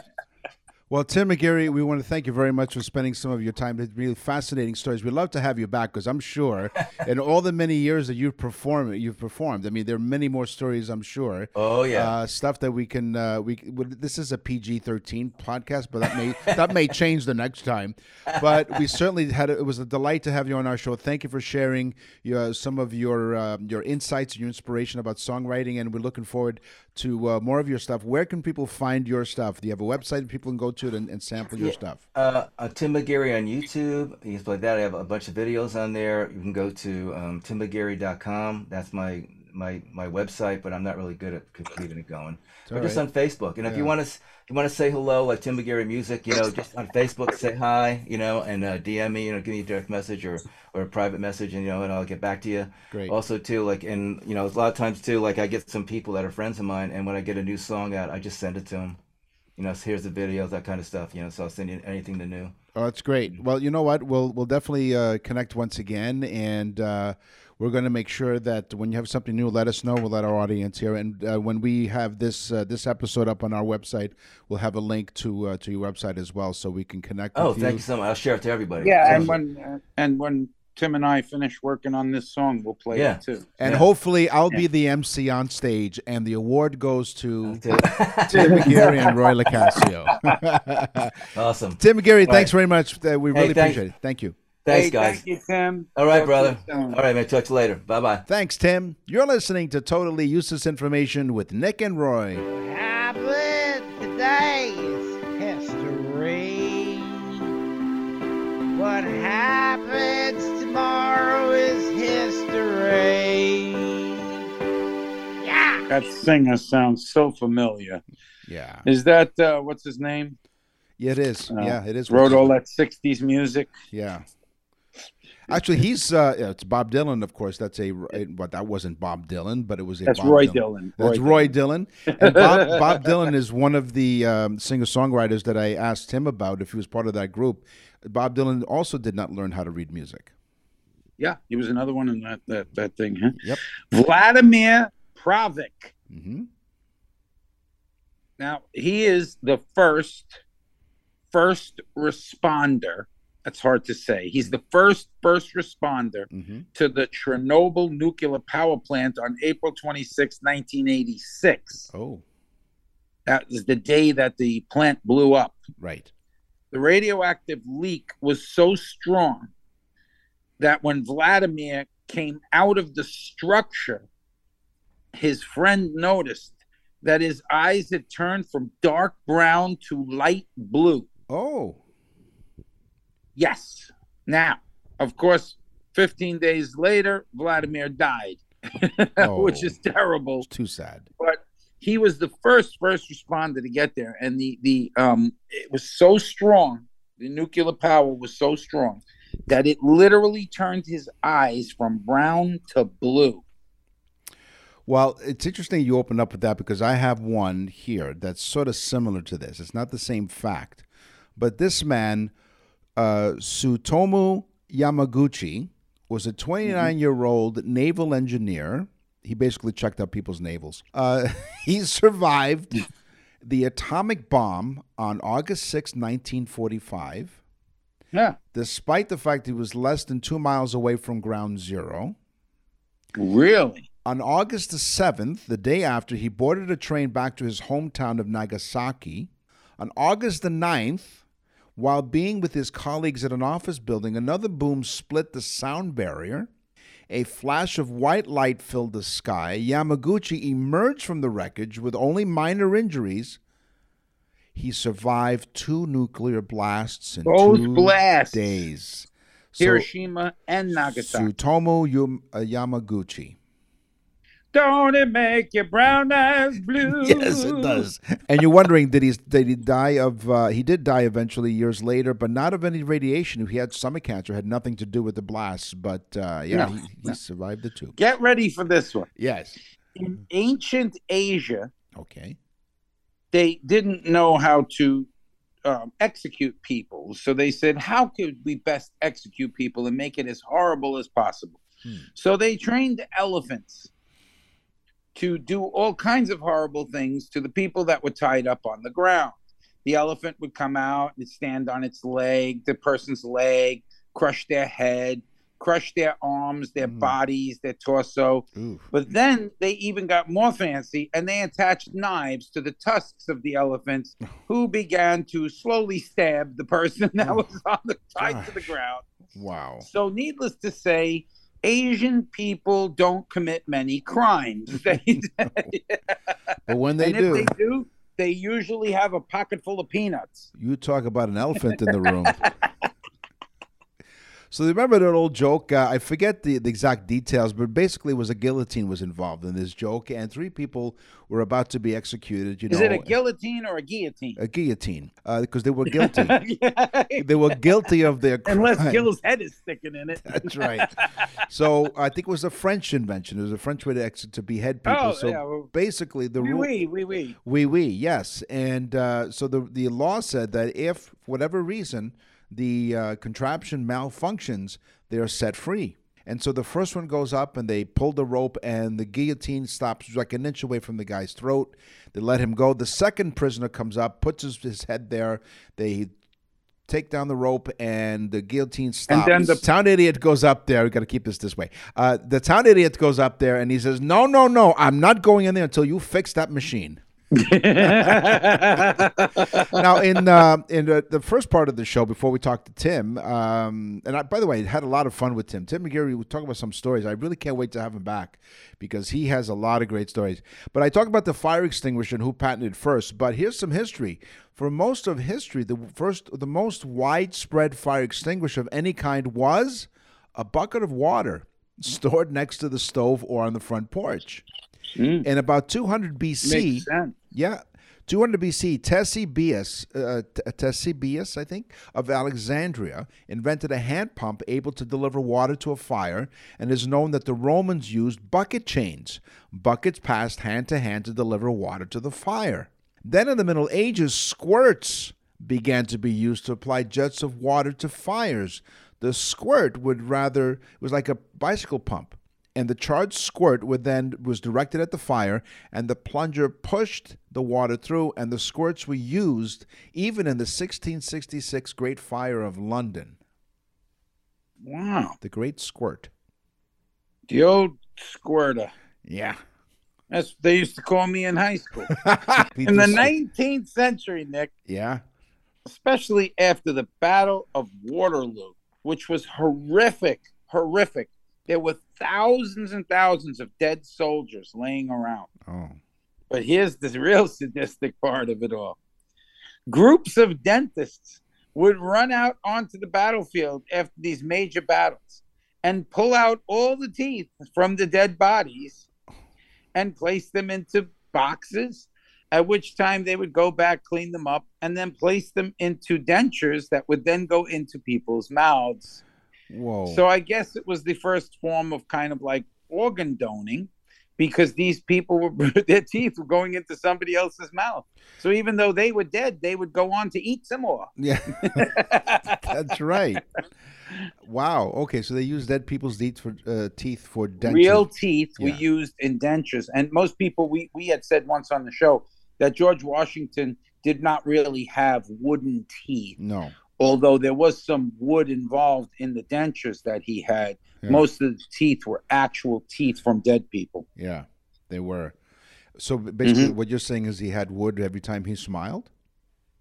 Well, Tim McGarry, we want to thank you very much for spending some of your time. It's really fascinating stories. We'd love to have you back because I'm sure, [laughs] in all the many years that you've performed, you've performed. I mean, there are many more stories. I'm sure. Oh yeah. Uh, stuff that we can uh, we this is a PG-13 podcast, but that may [laughs] that may change the next time. But we certainly had a, it was a delight to have you on our show. Thank you for sharing your, some of your uh, your insights and your inspiration about songwriting, and we're looking forward to uh, more of your stuff. Where can people find your stuff? Do you have a website that people can go to and, and sample your stuff? Uh, uh, Tim McGarry on YouTube. You can like that. I have a bunch of videos on there. You can go to um, timmcgarry.com. That's my my my website, but I'm not really good at keeping it going. But all just on Facebook, and if you want to you want to say hello, like Tim McGarry Music, you know, just on Facebook, say hi, you know, and uh, DM me, you know, give me a direct message or or a private message, and you know, and I'll get back to you. Great. Also, too, like, and you know, a lot of times too, like, I get some people that are friends of mine, and when I get a new song out, I just send it to them. You know, so here's the videos, that kind of stuff. You know, so I'll send you anything to new. Oh, that's great. Well, you know what? We'll we'll definitely uh, connect once again, and uh, we're going to make sure that when you have something new, let us know. We'll let our audience hear. And uh, when we have this uh, this episode up on our website, we'll have a link to uh, to your website as well, so we can connect. Oh, with thank you so much. I'll share it to everybody. Yeah, Thank and when uh, and when Tim and I finish working on this song, we'll play Yeah. it too. And Yeah. hopefully, I'll be the MC on stage, and the award goes to To- [laughs] Tim McGarry and Roy LaCasio. [laughs] awesome. Tim McGarry, All thanks right. very much. Uh, we Hey, really thank- appreciate it. Thank you. Thanks, Hey, guys. Thank you, Tim. All right, Talk brother. soon. All right, man. Talk to you later. Bye bye. Thanks, Tim. You're listening to Totally Useless Information with Nick and Roy. happened today is history. What happens That singer sounds so familiar. Yeah. Is that uh, what's his name? Yeah, it is. Uh, yeah, it is. Wrote all that '60s music. Yeah. Actually, he's uh, yeah, it's Bob Dylan, of course. That's a but that wasn't Bob Dylan, but it was a That's Bob Roy Dylan. Dillon. That's Roy Dylan. And Bob, Bob Dylan is one of the um, singer songwriters that I asked him about if he was part of that group. Bob Dylan also did not learn how to read music. Yeah, he was another one in that that, that thing. Huh? Yep. Vladimir Pravik. Mm-hmm. Now he is the first first responder. That's hard to say. He's the first first responder Mm-hmm. to the Chernobyl nuclear power plant on April 26, 1986. Oh, That is the day that the plant blew up. right. The radioactive leak was so strong that when Vladimir came out of the structure, his friend noticed that his eyes had turned from dark brown to light blue. Oh, Yes. Now, of course, 15 days later, Vladimir died, [laughs] which Oh. is terrible. it's too sad. But he was the first first responder to get there, and the the um it was so strong. The nuclear power was so strong that it literally turned his eyes from brown to blue. Well, it's interesting you opened up with that because I have one here that's sort of similar to this. It's not the same fact, but this man, uh, Tsutomu Yamaguchi, was a 29 year old naval engineer. He basically checked out people's navels. Uh, [laughs] he survived the atomic bomb on August 6, 1945, Yeah, despite the fact he was less than two miles away from ground zero. really. On August the 7th, the day after, he boarded a train back to his hometown of Nagasaki. On August the 9th, while being with his colleagues at an office building, another boom split the sound barrier. A flash of white light filled the sky. Yamaguchi emerged from the wreckage with only minor injuries. He survived two nuclear blasts in Both two blasts. days. So, Hiroshima and Nagasaki. Tsutomu Yum- uh, Yamaguchi. Don't it make your brown eyes blue? [laughs] Yes, it does. And you're wondering, did he did he die of? Uh, he did die eventually years later, but not of any radiation. He had stomach cancer, had nothing to do with the blasts. But uh, yeah, No, he, he survived the two. Get ready for this one. Yes. In ancient Asia, Okay. they didn't know how to um, execute people. So they said, how could we best execute people and make it as horrible as possible? Hmm. So they trained elephants to do all kinds of horrible things to the people that were tied up on the ground. The elephant would come out and stand on its leg, the person's leg, crush their head, crush their arms, their Hmm. bodies, their torso. Ooh. But then they even got more fancy and they attached knives to the tusks of the elephants, [laughs] who began to slowly stab the person that Oh, was on the tied to the ground. Wow. So, needless to say, Asian people don't commit many crimes. [laughs] They, [laughs] But when they do, they do, they usually have a pocket full of peanuts. you talk about an elephant in the [laughs] room. So remember that old joke? Uh, I forget the, the exact details, but basically, it was a guillotine was involved in this joke, and three people were about to be executed. You Is know, it a guillotine or a guillotine? a guillotine because they were guilty. [laughs] Yeah. they were guilty of their [laughs] crime. Unless Gil's head is sticking in it. That's [laughs] right. So I think it was a French invention. It was a French way to ex- to behead people. Oh, so yeah, well, basically, the Oui, rule. oui, oui, oui. Oui, oui, yes. And uh, so the the law said that if, for whatever reason, the uh, contraption malfunctions, they are set free. And so the first one goes up, and they pull the rope, and the guillotine stops like an inch away from the guy's throat. They let him go. The second prisoner comes up, puts his, his head there. They take down the rope, and the guillotine stops. And then the- town idiot goes up there. We got to keep this this way. Uh, the town idiot goes up there, and he says, "No, no, no! I'm not going in there until you fix that machine." [laughs] now in uh, in uh, the first part of the show before we talked to Tim, um, and I, by the way, I had a lot of fun with Tim. Tim McGarry, we talk about some stories. I really can't wait to have him back because he has a lot of great stories. But I talk about the fire extinguisher and who patented first. But here's some history. For most of history, the first, the most widespread fire extinguisher of any kind was a bucket of water stored next to the stove or on the front porch. In about 200 BC, yeah. 200 BC, Ctesibius, uh, Ctesibius, I think, of Alexandria, invented a hand pump able to deliver water to a fire, and is known that the Romans used bucket chains. Buckets passed hand to hand to deliver water to the fire. Then in the Middle Ages, squirts began to be used to apply jets of water to fires The squirt would rather it was like a bicycle pump, and the charged squirt would then was directed at the fire, and the plunger pushed the water through, and the squirts were used even in the 1666 Great Fire of London. Wow. The Great Squirt. The old squirter. Yeah. That's what they used to call me in high school. [laughs] In the 19th century, Nick, Yeah. especially after the Battle of Waterloo, which was horrific, horrific. There were thousands and thousands of dead soldiers laying around. Oh. But here's the real [laughs] sadistic part of it all groups of dentists would run out onto the battlefield after these major battles and pull out all the teeth from the dead bodies and place them into boxes. At which time they would go back, clean them up, and then place them into dentures that would then go into people's mouths. Whoa. So I guess it was the first form of kind of like organ doning because these people were [laughs] their teeth were going into somebody else's mouth. So even though they were dead, they would go on to eat some more. yeah. [laughs] That's right. Wow. Okay, so they used dead people's teeth for uh, teeth for dentures. Real teeth were used in dentures. And most people we, we had said once on the show that George Washington did not really have wooden teeth. No. Although there was some wood involved in the dentures that he had, Yeah. most of the teeth were actual teeth from dead people. Yeah, they were. So basically, Mm-hmm. what you're saying is he had wood every time he smiled.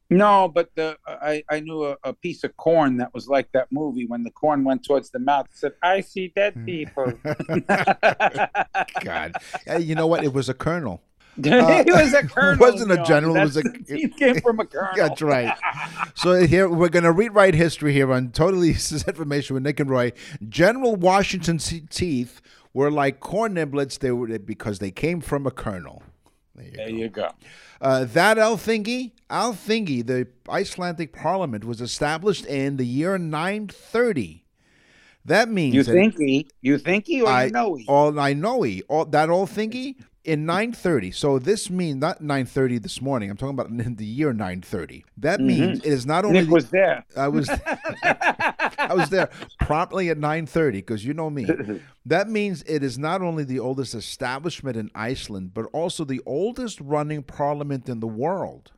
No, but the I, I knew a, a piece of corn that was like that movie when the corn went towards the mouth. Said, "I see dead [laughs] people." [laughs] [laughs] God, you know what? It was a colonel. [laughs] it was a colonel. [laughs] wasn't a general, it was a- It [laughs] came from a colonel. That's right. So here we're going to rewrite history here on totally useless information with Nick and Roy. General Washington's teeth were like corn niblets. They were because they came from a colonel. There you There go. you go. Uh, that Althingi, Althingi, the Icelandic parliament was established in the year 930. That means You that- think he? You think he or I you know he? all I know he all that old thingy in 930. So this means not 930 this morning. I'm talking about in the year 930. That means it is not only Mm-hmm. Nick was there. I was [laughs] I was there promptly at 9:30 because you know me. [laughs] That means it is not only the oldest establishment in Iceland, but also the oldest running parliament in the world.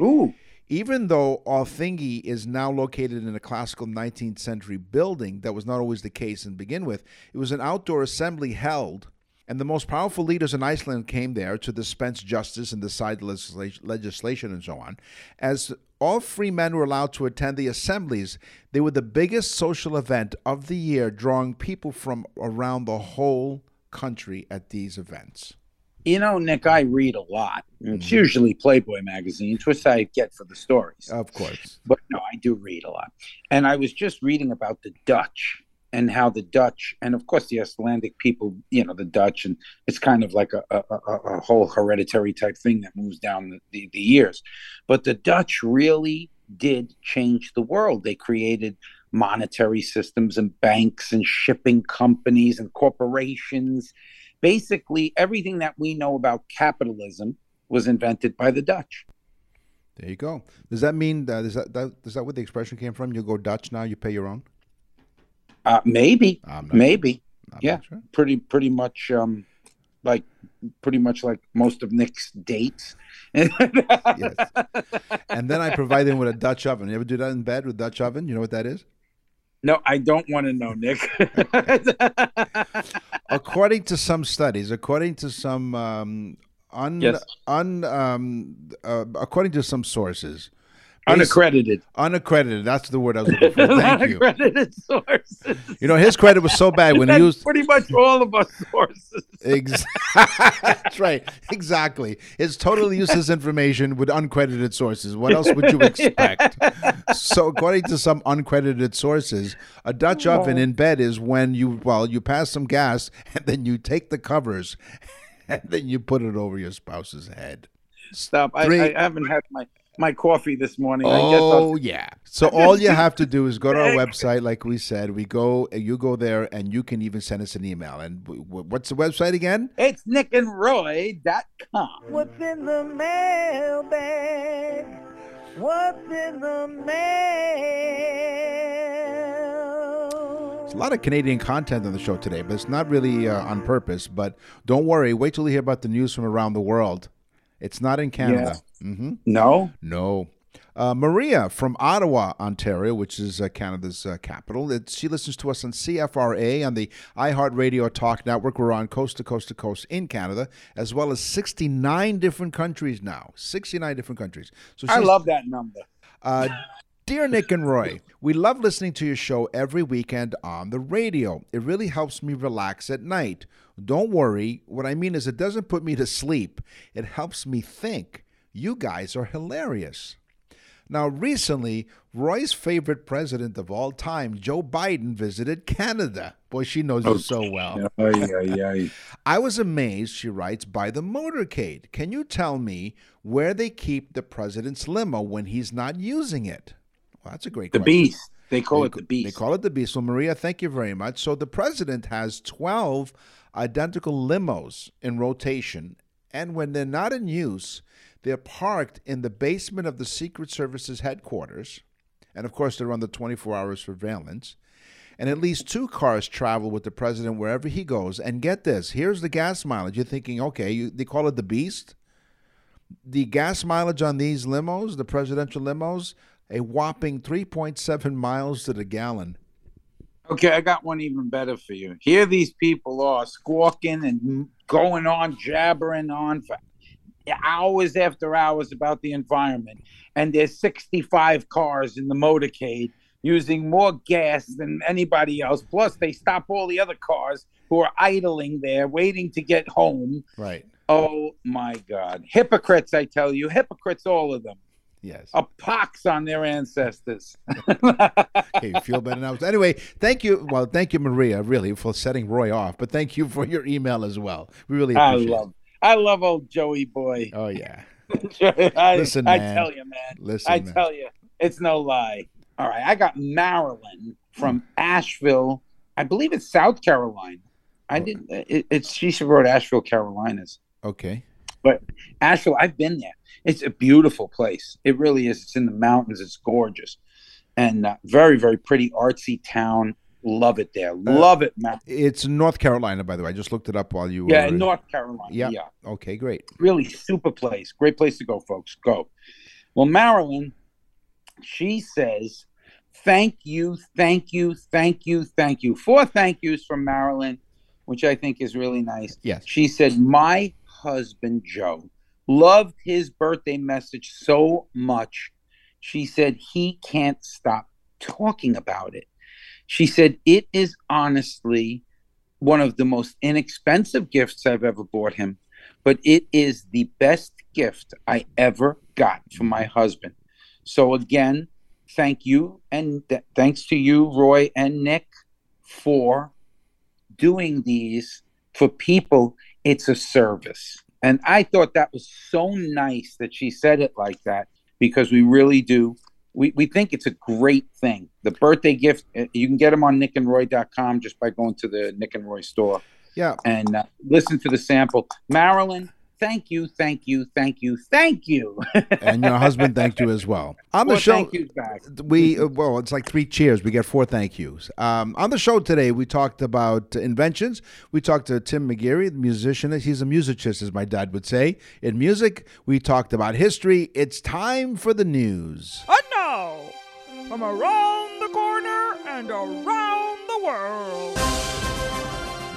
Ooh, Even though Althingi is now located in a classical 19th century building, that was not always the case to begin with. It was an outdoor assembly held, and the most powerful leaders in Iceland came there to dispense justice and decide legislation and so on. As all free men were allowed to attend the assemblies, they were the biggest social event of the year, drawing people from around the whole country at these events. you know, Nick, I read a lot. Mm-hmm. It's usually Playboy magazines, which I get for the stories. Of course. but no, I do read a lot. And I was just reading about the Dutch and how the Dutch, and of course the Icelandic people, you know, the Dutch, and it's kind of like a, a, a, whole hereditary type thing that moves down the, the, the years. But the Dutch really did change the world. They created monetary systems and banks and shipping companies and corporations. Basically, everything that we know about capitalism was invented by the Dutch. There you go. Does that mean that is that, that is that where the expression came from? You go Dutch now, you pay your own. Uh, maybe, maybe. I'm yeah, sure. pretty pretty much um like pretty much like most of Nick's dates. Yes. And then I provide him with a Dutch oven. You ever do that in bed with Dutch oven? You know what that is? No, I don't want to know, Nick. [laughs] according to some studies, according to some um, un, Yes. un um, uh, according to some sources, Unaccredited. unaccredited. That's the word I was looking for. [laughs] Thank you. Unaccredited sources. You know, his credit was so bad when he That's used. pretty much all of our sources. Ex- [laughs] That's right. Exactly. It's totally useless information with uncredited sources. What else would you [laughs] expect? so, according to some uncredited sources, a Dutch oven in bed is when you well you pass some gas and then you take the covers and then you put it over your spouse's head. Stop. I, I haven't had my, my coffee this morning. Oh I'll, yeah. So [laughs] all you have to do is go to our website, like we said. We go, you go there, and you can even send us an email. And w- w- what's the website again? it's nickandroy.com. What's in the mailbag? What's in the mail? There's a lot of Canadian content on the show today, but it's not really uh, on purpose. But don't worry, wait till you hear about the news from around the world. It's not in Canada. hmm No, No. Uh, Maria from Ottawa, Ontario, which is uh, Canada's uh, capital. It, she listens to us on CFRA on the iHeartRadio Talk Network. We're on coast to coast to coast in Canada, as well as 69 different countries now. 69 different countries. So I love that number. uh, Dear Nick and Roy, we love listening to your show every weekend on the radio. It really helps me relax at night. Don't worry, what I mean is it doesn't put me to sleep, it helps me think. You guys are hilarious. Now, recently, Roy's favorite president of all time, Joe Biden, visited Canada. Boy, she knows you so well. Ay, ay, ay. I was amazed, she writes, by the motorcade. Can you tell me where they keep the president's limo when he's not using it? Well, that's a great The question. beast. They call They it the beast. They call it the beast. Well, Maria, thank you very much. So, the president has 12 identical limos in rotation, and when they're not in use, they're parked in the basement of the Secret Service's headquarters. And of course, they're under 24 hour surveillance. And at least two cars travel with the president wherever he goes. And get this here's the gas mileage. You're thinking, okay, you, they call it the beast. The gas mileage on these limos, the presidential limos, a whopping 3.7 miles to the gallon. Okay, I got one even better for you. Here these people are squawking and going on, jabbering on for hours after hours about the environment. And there's 65 cars in the motorcade using more gas than anybody else. Plus, they stop all the other cars who are idling there, waiting to get home. Right. Oh my God. Hypocrites, I tell you. Hypocrites, all of them. Yes. A pox on their ancestors. [laughs] Okay, you feel better now. Anyway, thank you. Well, thank you, Maria, really, for setting Roy off. But thank you for your email as well. We really appreciate I love, I love old Joey boy. Oh, yeah. [laughs] I, Listen, I man. tell you, man. Listen, I man. tell you, it's no lie. All right, I got Marilyn from Asheville. I believe it's South Carolina. I oh. didn't. It, it's she wrote Asheville, Carolinas, Okay. but Asheville. I've been there. It's a beautiful place. It really is. It's in the mountains. It's gorgeous, and uh, very, very pretty, artsy town. Love it there. Love it, man. It's North Carolina, by the way. I just looked it up while you Yeah, were. North Carolina. Yeah. yeah. Okay, great. really super place. Great place to go, folks. Go. Well, Marilyn, she says, thank you, thank you, thank you, thank you. Four thank yous from Marilyn, which I think is really nice. Yes. She said, My husband, Joe, loved his birthday message so much. She said, he can't stop talking about it. She said, It is honestly one of the most inexpensive gifts I've ever bought him, but it is the best gift I ever got from my husband. So, again, thank you. And th- thanks to you, Roy and Nick, for doing these for people. It's a service. And I thought that was so nice that she said it like that because we really do. We, we think it's a great thing. The birthday gift, uh, you can get them on nickandroy.com just by going to the Nick and Roy store Yeah. and uh, listen to the sample. Marilyn, thank you, thank you, thank you, thank you. [laughs] And your husband thanked you as well. On the Four show, thank yous back. we uh, well, it's like three cheers. We get four thank yous. Um, on the show today, we talked about inventions. We talked to Tim McGarry, the musician. He's a musicist, as my dad would say. In music, we talked about history. It's time for the news. And now, from around the corner and around the world,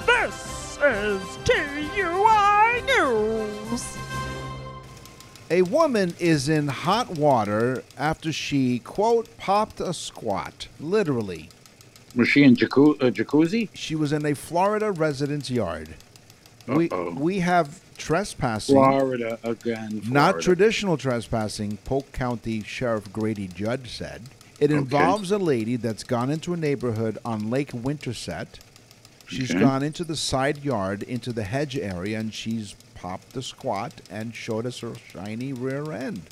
this is TUI News. A woman is in hot water after she quote popped a squat. Literally, Was she in jacu- uh, jacuzzi? she was in a Florida residence yard. We Uh-oh. we have trespassing. Florida again. Not traditional trespassing, Polk County Sheriff Grady Judd said. It involves a lady that's gone into a neighborhood on Lake Winterset. She's Okay. gone into the side yard, into the hedge area, and she's popped the squat and showed us her shiny rear end.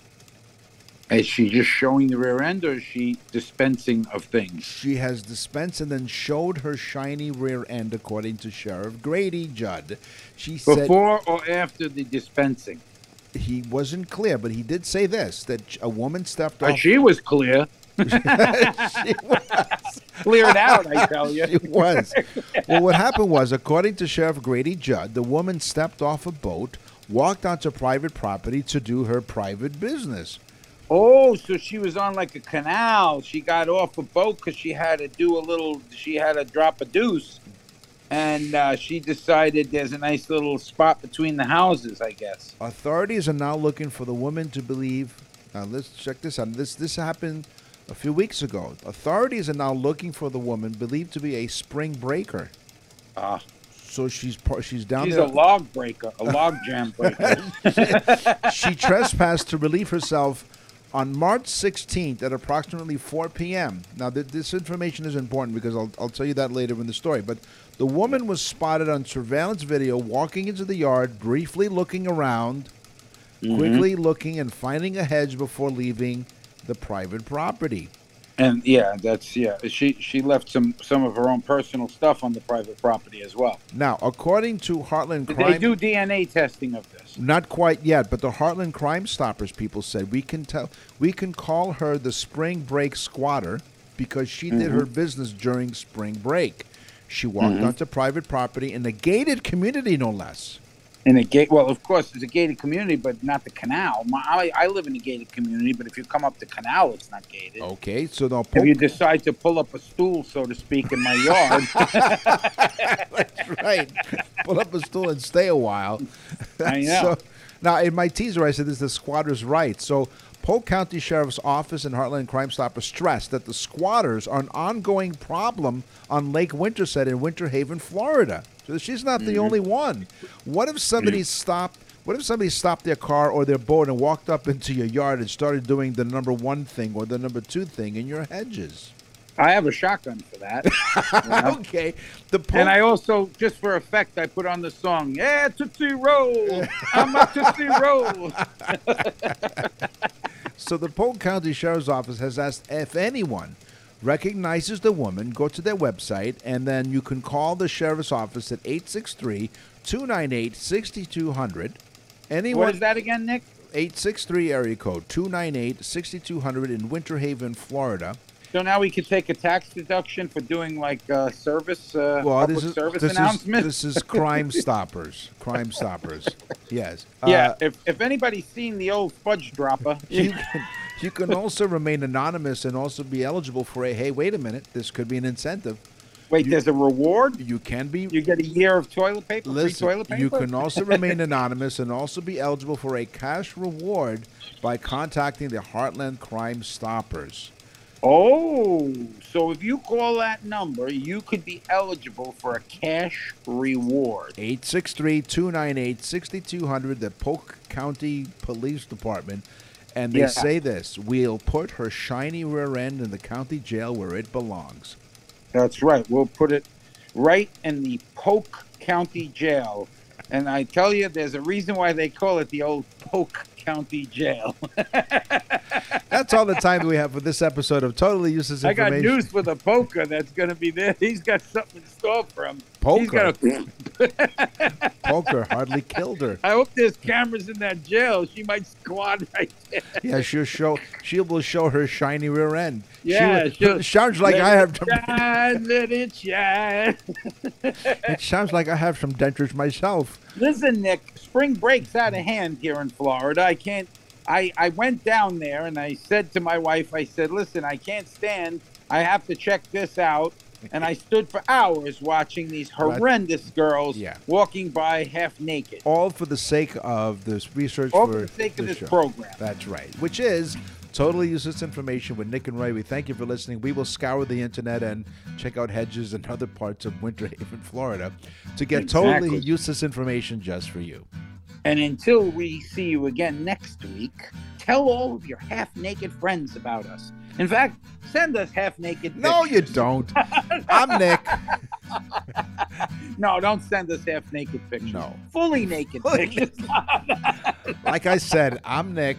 Is she just showing the rear end or is she dispensing of things? She has dispensed and then showed her shiny rear end, according to Sheriff Grady Judd. She said Before or after the dispensing? he wasn't clear, but he did say this that a woman stepped Uh, off. she was clear. [laughs] she was. Clear it out, I tell you. [laughs] She was. Well, what happened was, according to Sheriff Grady Judd, the woman stepped off a boat, walked onto private property to do her private business. Oh, so she was on like a canal. She got off a boat because she had to do a little. She had to drop a deuce, and uh, she decided there's a nice little spot between the houses. I guess. Authorities are now looking for the woman to believe. Now let's check this out. This this happened a few weeks ago. Authorities are now looking for the woman believed to be a spring breaker. Ah, So she's she's down she's there. a log breaker, a log jam [laughs] breaker. [laughs] she trespassed to relieve herself on March 16th at approximately 4 p.m. Now, th- this information is important because I'll, I'll tell you that later in the story. But the woman was spotted on surveillance video walking into the yard, briefly looking around, quickly looking and finding a hedge before leaving the private property. and yeah, that's yeah. She she left some some of her own personal stuff on the private property as well. Now, according to Heartland Did Crime, they do DNA testing of this? Not quite yet, but the Heartland Crime Stoppers people said we can tell we can call her the spring break squatter because she did mm-hmm. her business during spring break. She walked mm-hmm. onto private property in a gated community, no less. In a gate, well, of course, it's a gated community, but not the canal. My, I, I live in a gated community, but if you come up the canal, it's not gated. Okay, so now If you decide to pull up a stool, so to speak, in my yard, [laughs] that's right, pull up a stool and stay a while. I [laughs] know. So, now, in my teaser, I said this: is the squatter's right. So, Polk County Sheriff's Office and Heartland Crime Stopper stressed that the squatters are an ongoing problem on Lake Winterset in Winter Haven, Florida. So she's not Mm-hmm. the only one. What if somebody stopped? What if somebody stopped their car or their boat and walked up into your yard and started doing the number one thing or the number two thing in your hedges? I have a shotgun for that. [laughs] Okay, the Polk, And I also, just for effect, I put on the song, Yeah, Tootsie Roll. I'm a Tootsie Roll. [laughs] So the Polk County Sheriff's Office has asked if anyone recognizes the woman, go to their website, and then you can call the Sheriff's Office at 863 298 6200. Anyone, What is that again, Nick? 863 area code 298 6200 in Winter Haven, Florida. So now we can take a tax deduction for doing like uh, service, uh, Well, this is service this is, this is Crime Stoppers. Crime Stoppers. Yes. [laughs] yeah, Uh, if, if anybody's seen the old fudge dropper, you can, you can also remain anonymous and also be eligible for a hey, wait a minute, this could be an incentive. wait, there's a reward. You can be You get a year of toilet paper, free Listen, toilet paper. you can also [laughs] remain anonymous and also be eligible for a cash reward by contacting the Heartland Crime Stoppers. Oh, so if you call that number, you could be eligible for a cash reward. 863-298-6200, the Polk County Police Department. And they Yeah. say this, we'll put her shiny rear end in the county jail where it belongs. That's right. We'll put it right in the Polk County Jail. And I tell you, there's a reason why they call it the old Polk County Jail. [laughs] That's all the time we have for this episode of Totally Useless I got news for the poker that's going to be there. He's got something in store for him. Poker? gonna, Poker hardly killed her. I hope there's cameras in that jail. She might squad right there. Yeah, she'll show. She will show her shiny rear end. Yeah, will- she'll- [laughs] sounds like I have. it Some, shine, let it shine. [laughs] it sounds like I have some dentures myself. Listen, Nick, spring break's out of hand here in Florida. I can't. I, I went down there and I said to my wife, I said, listen, I can't stand. I have to check this out. And I stood for hours watching these horrendous girls Yeah. walking by half naked. All for the sake of this research. All for the sake of this show. program. That's right. Which is totally useless information with Nick and Ray. We thank you for listening. We will scour the internet and check out hedges and other parts of Winter Haven, Florida, to get totally useless information just for you. And until we see you again next week, tell all of your half naked friends about us. In fact, send us half naked No, you don't. [laughs] I'm Nick. No, don't send us half naked pictures. No. Fully naked Fully pictures. [laughs] Like I said, I'm Nick.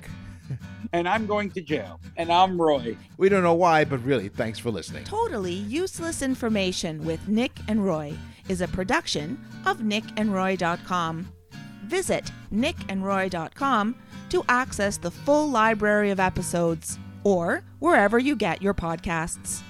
and I'm going to jail. And I'm Roy. We don't know why, but really, thanks for listening. Totally Useless Information with Nick and Roy is a production of nickandroy.com. Visit nickandroy.com to access the full library of episodes. or wherever you get your podcasts.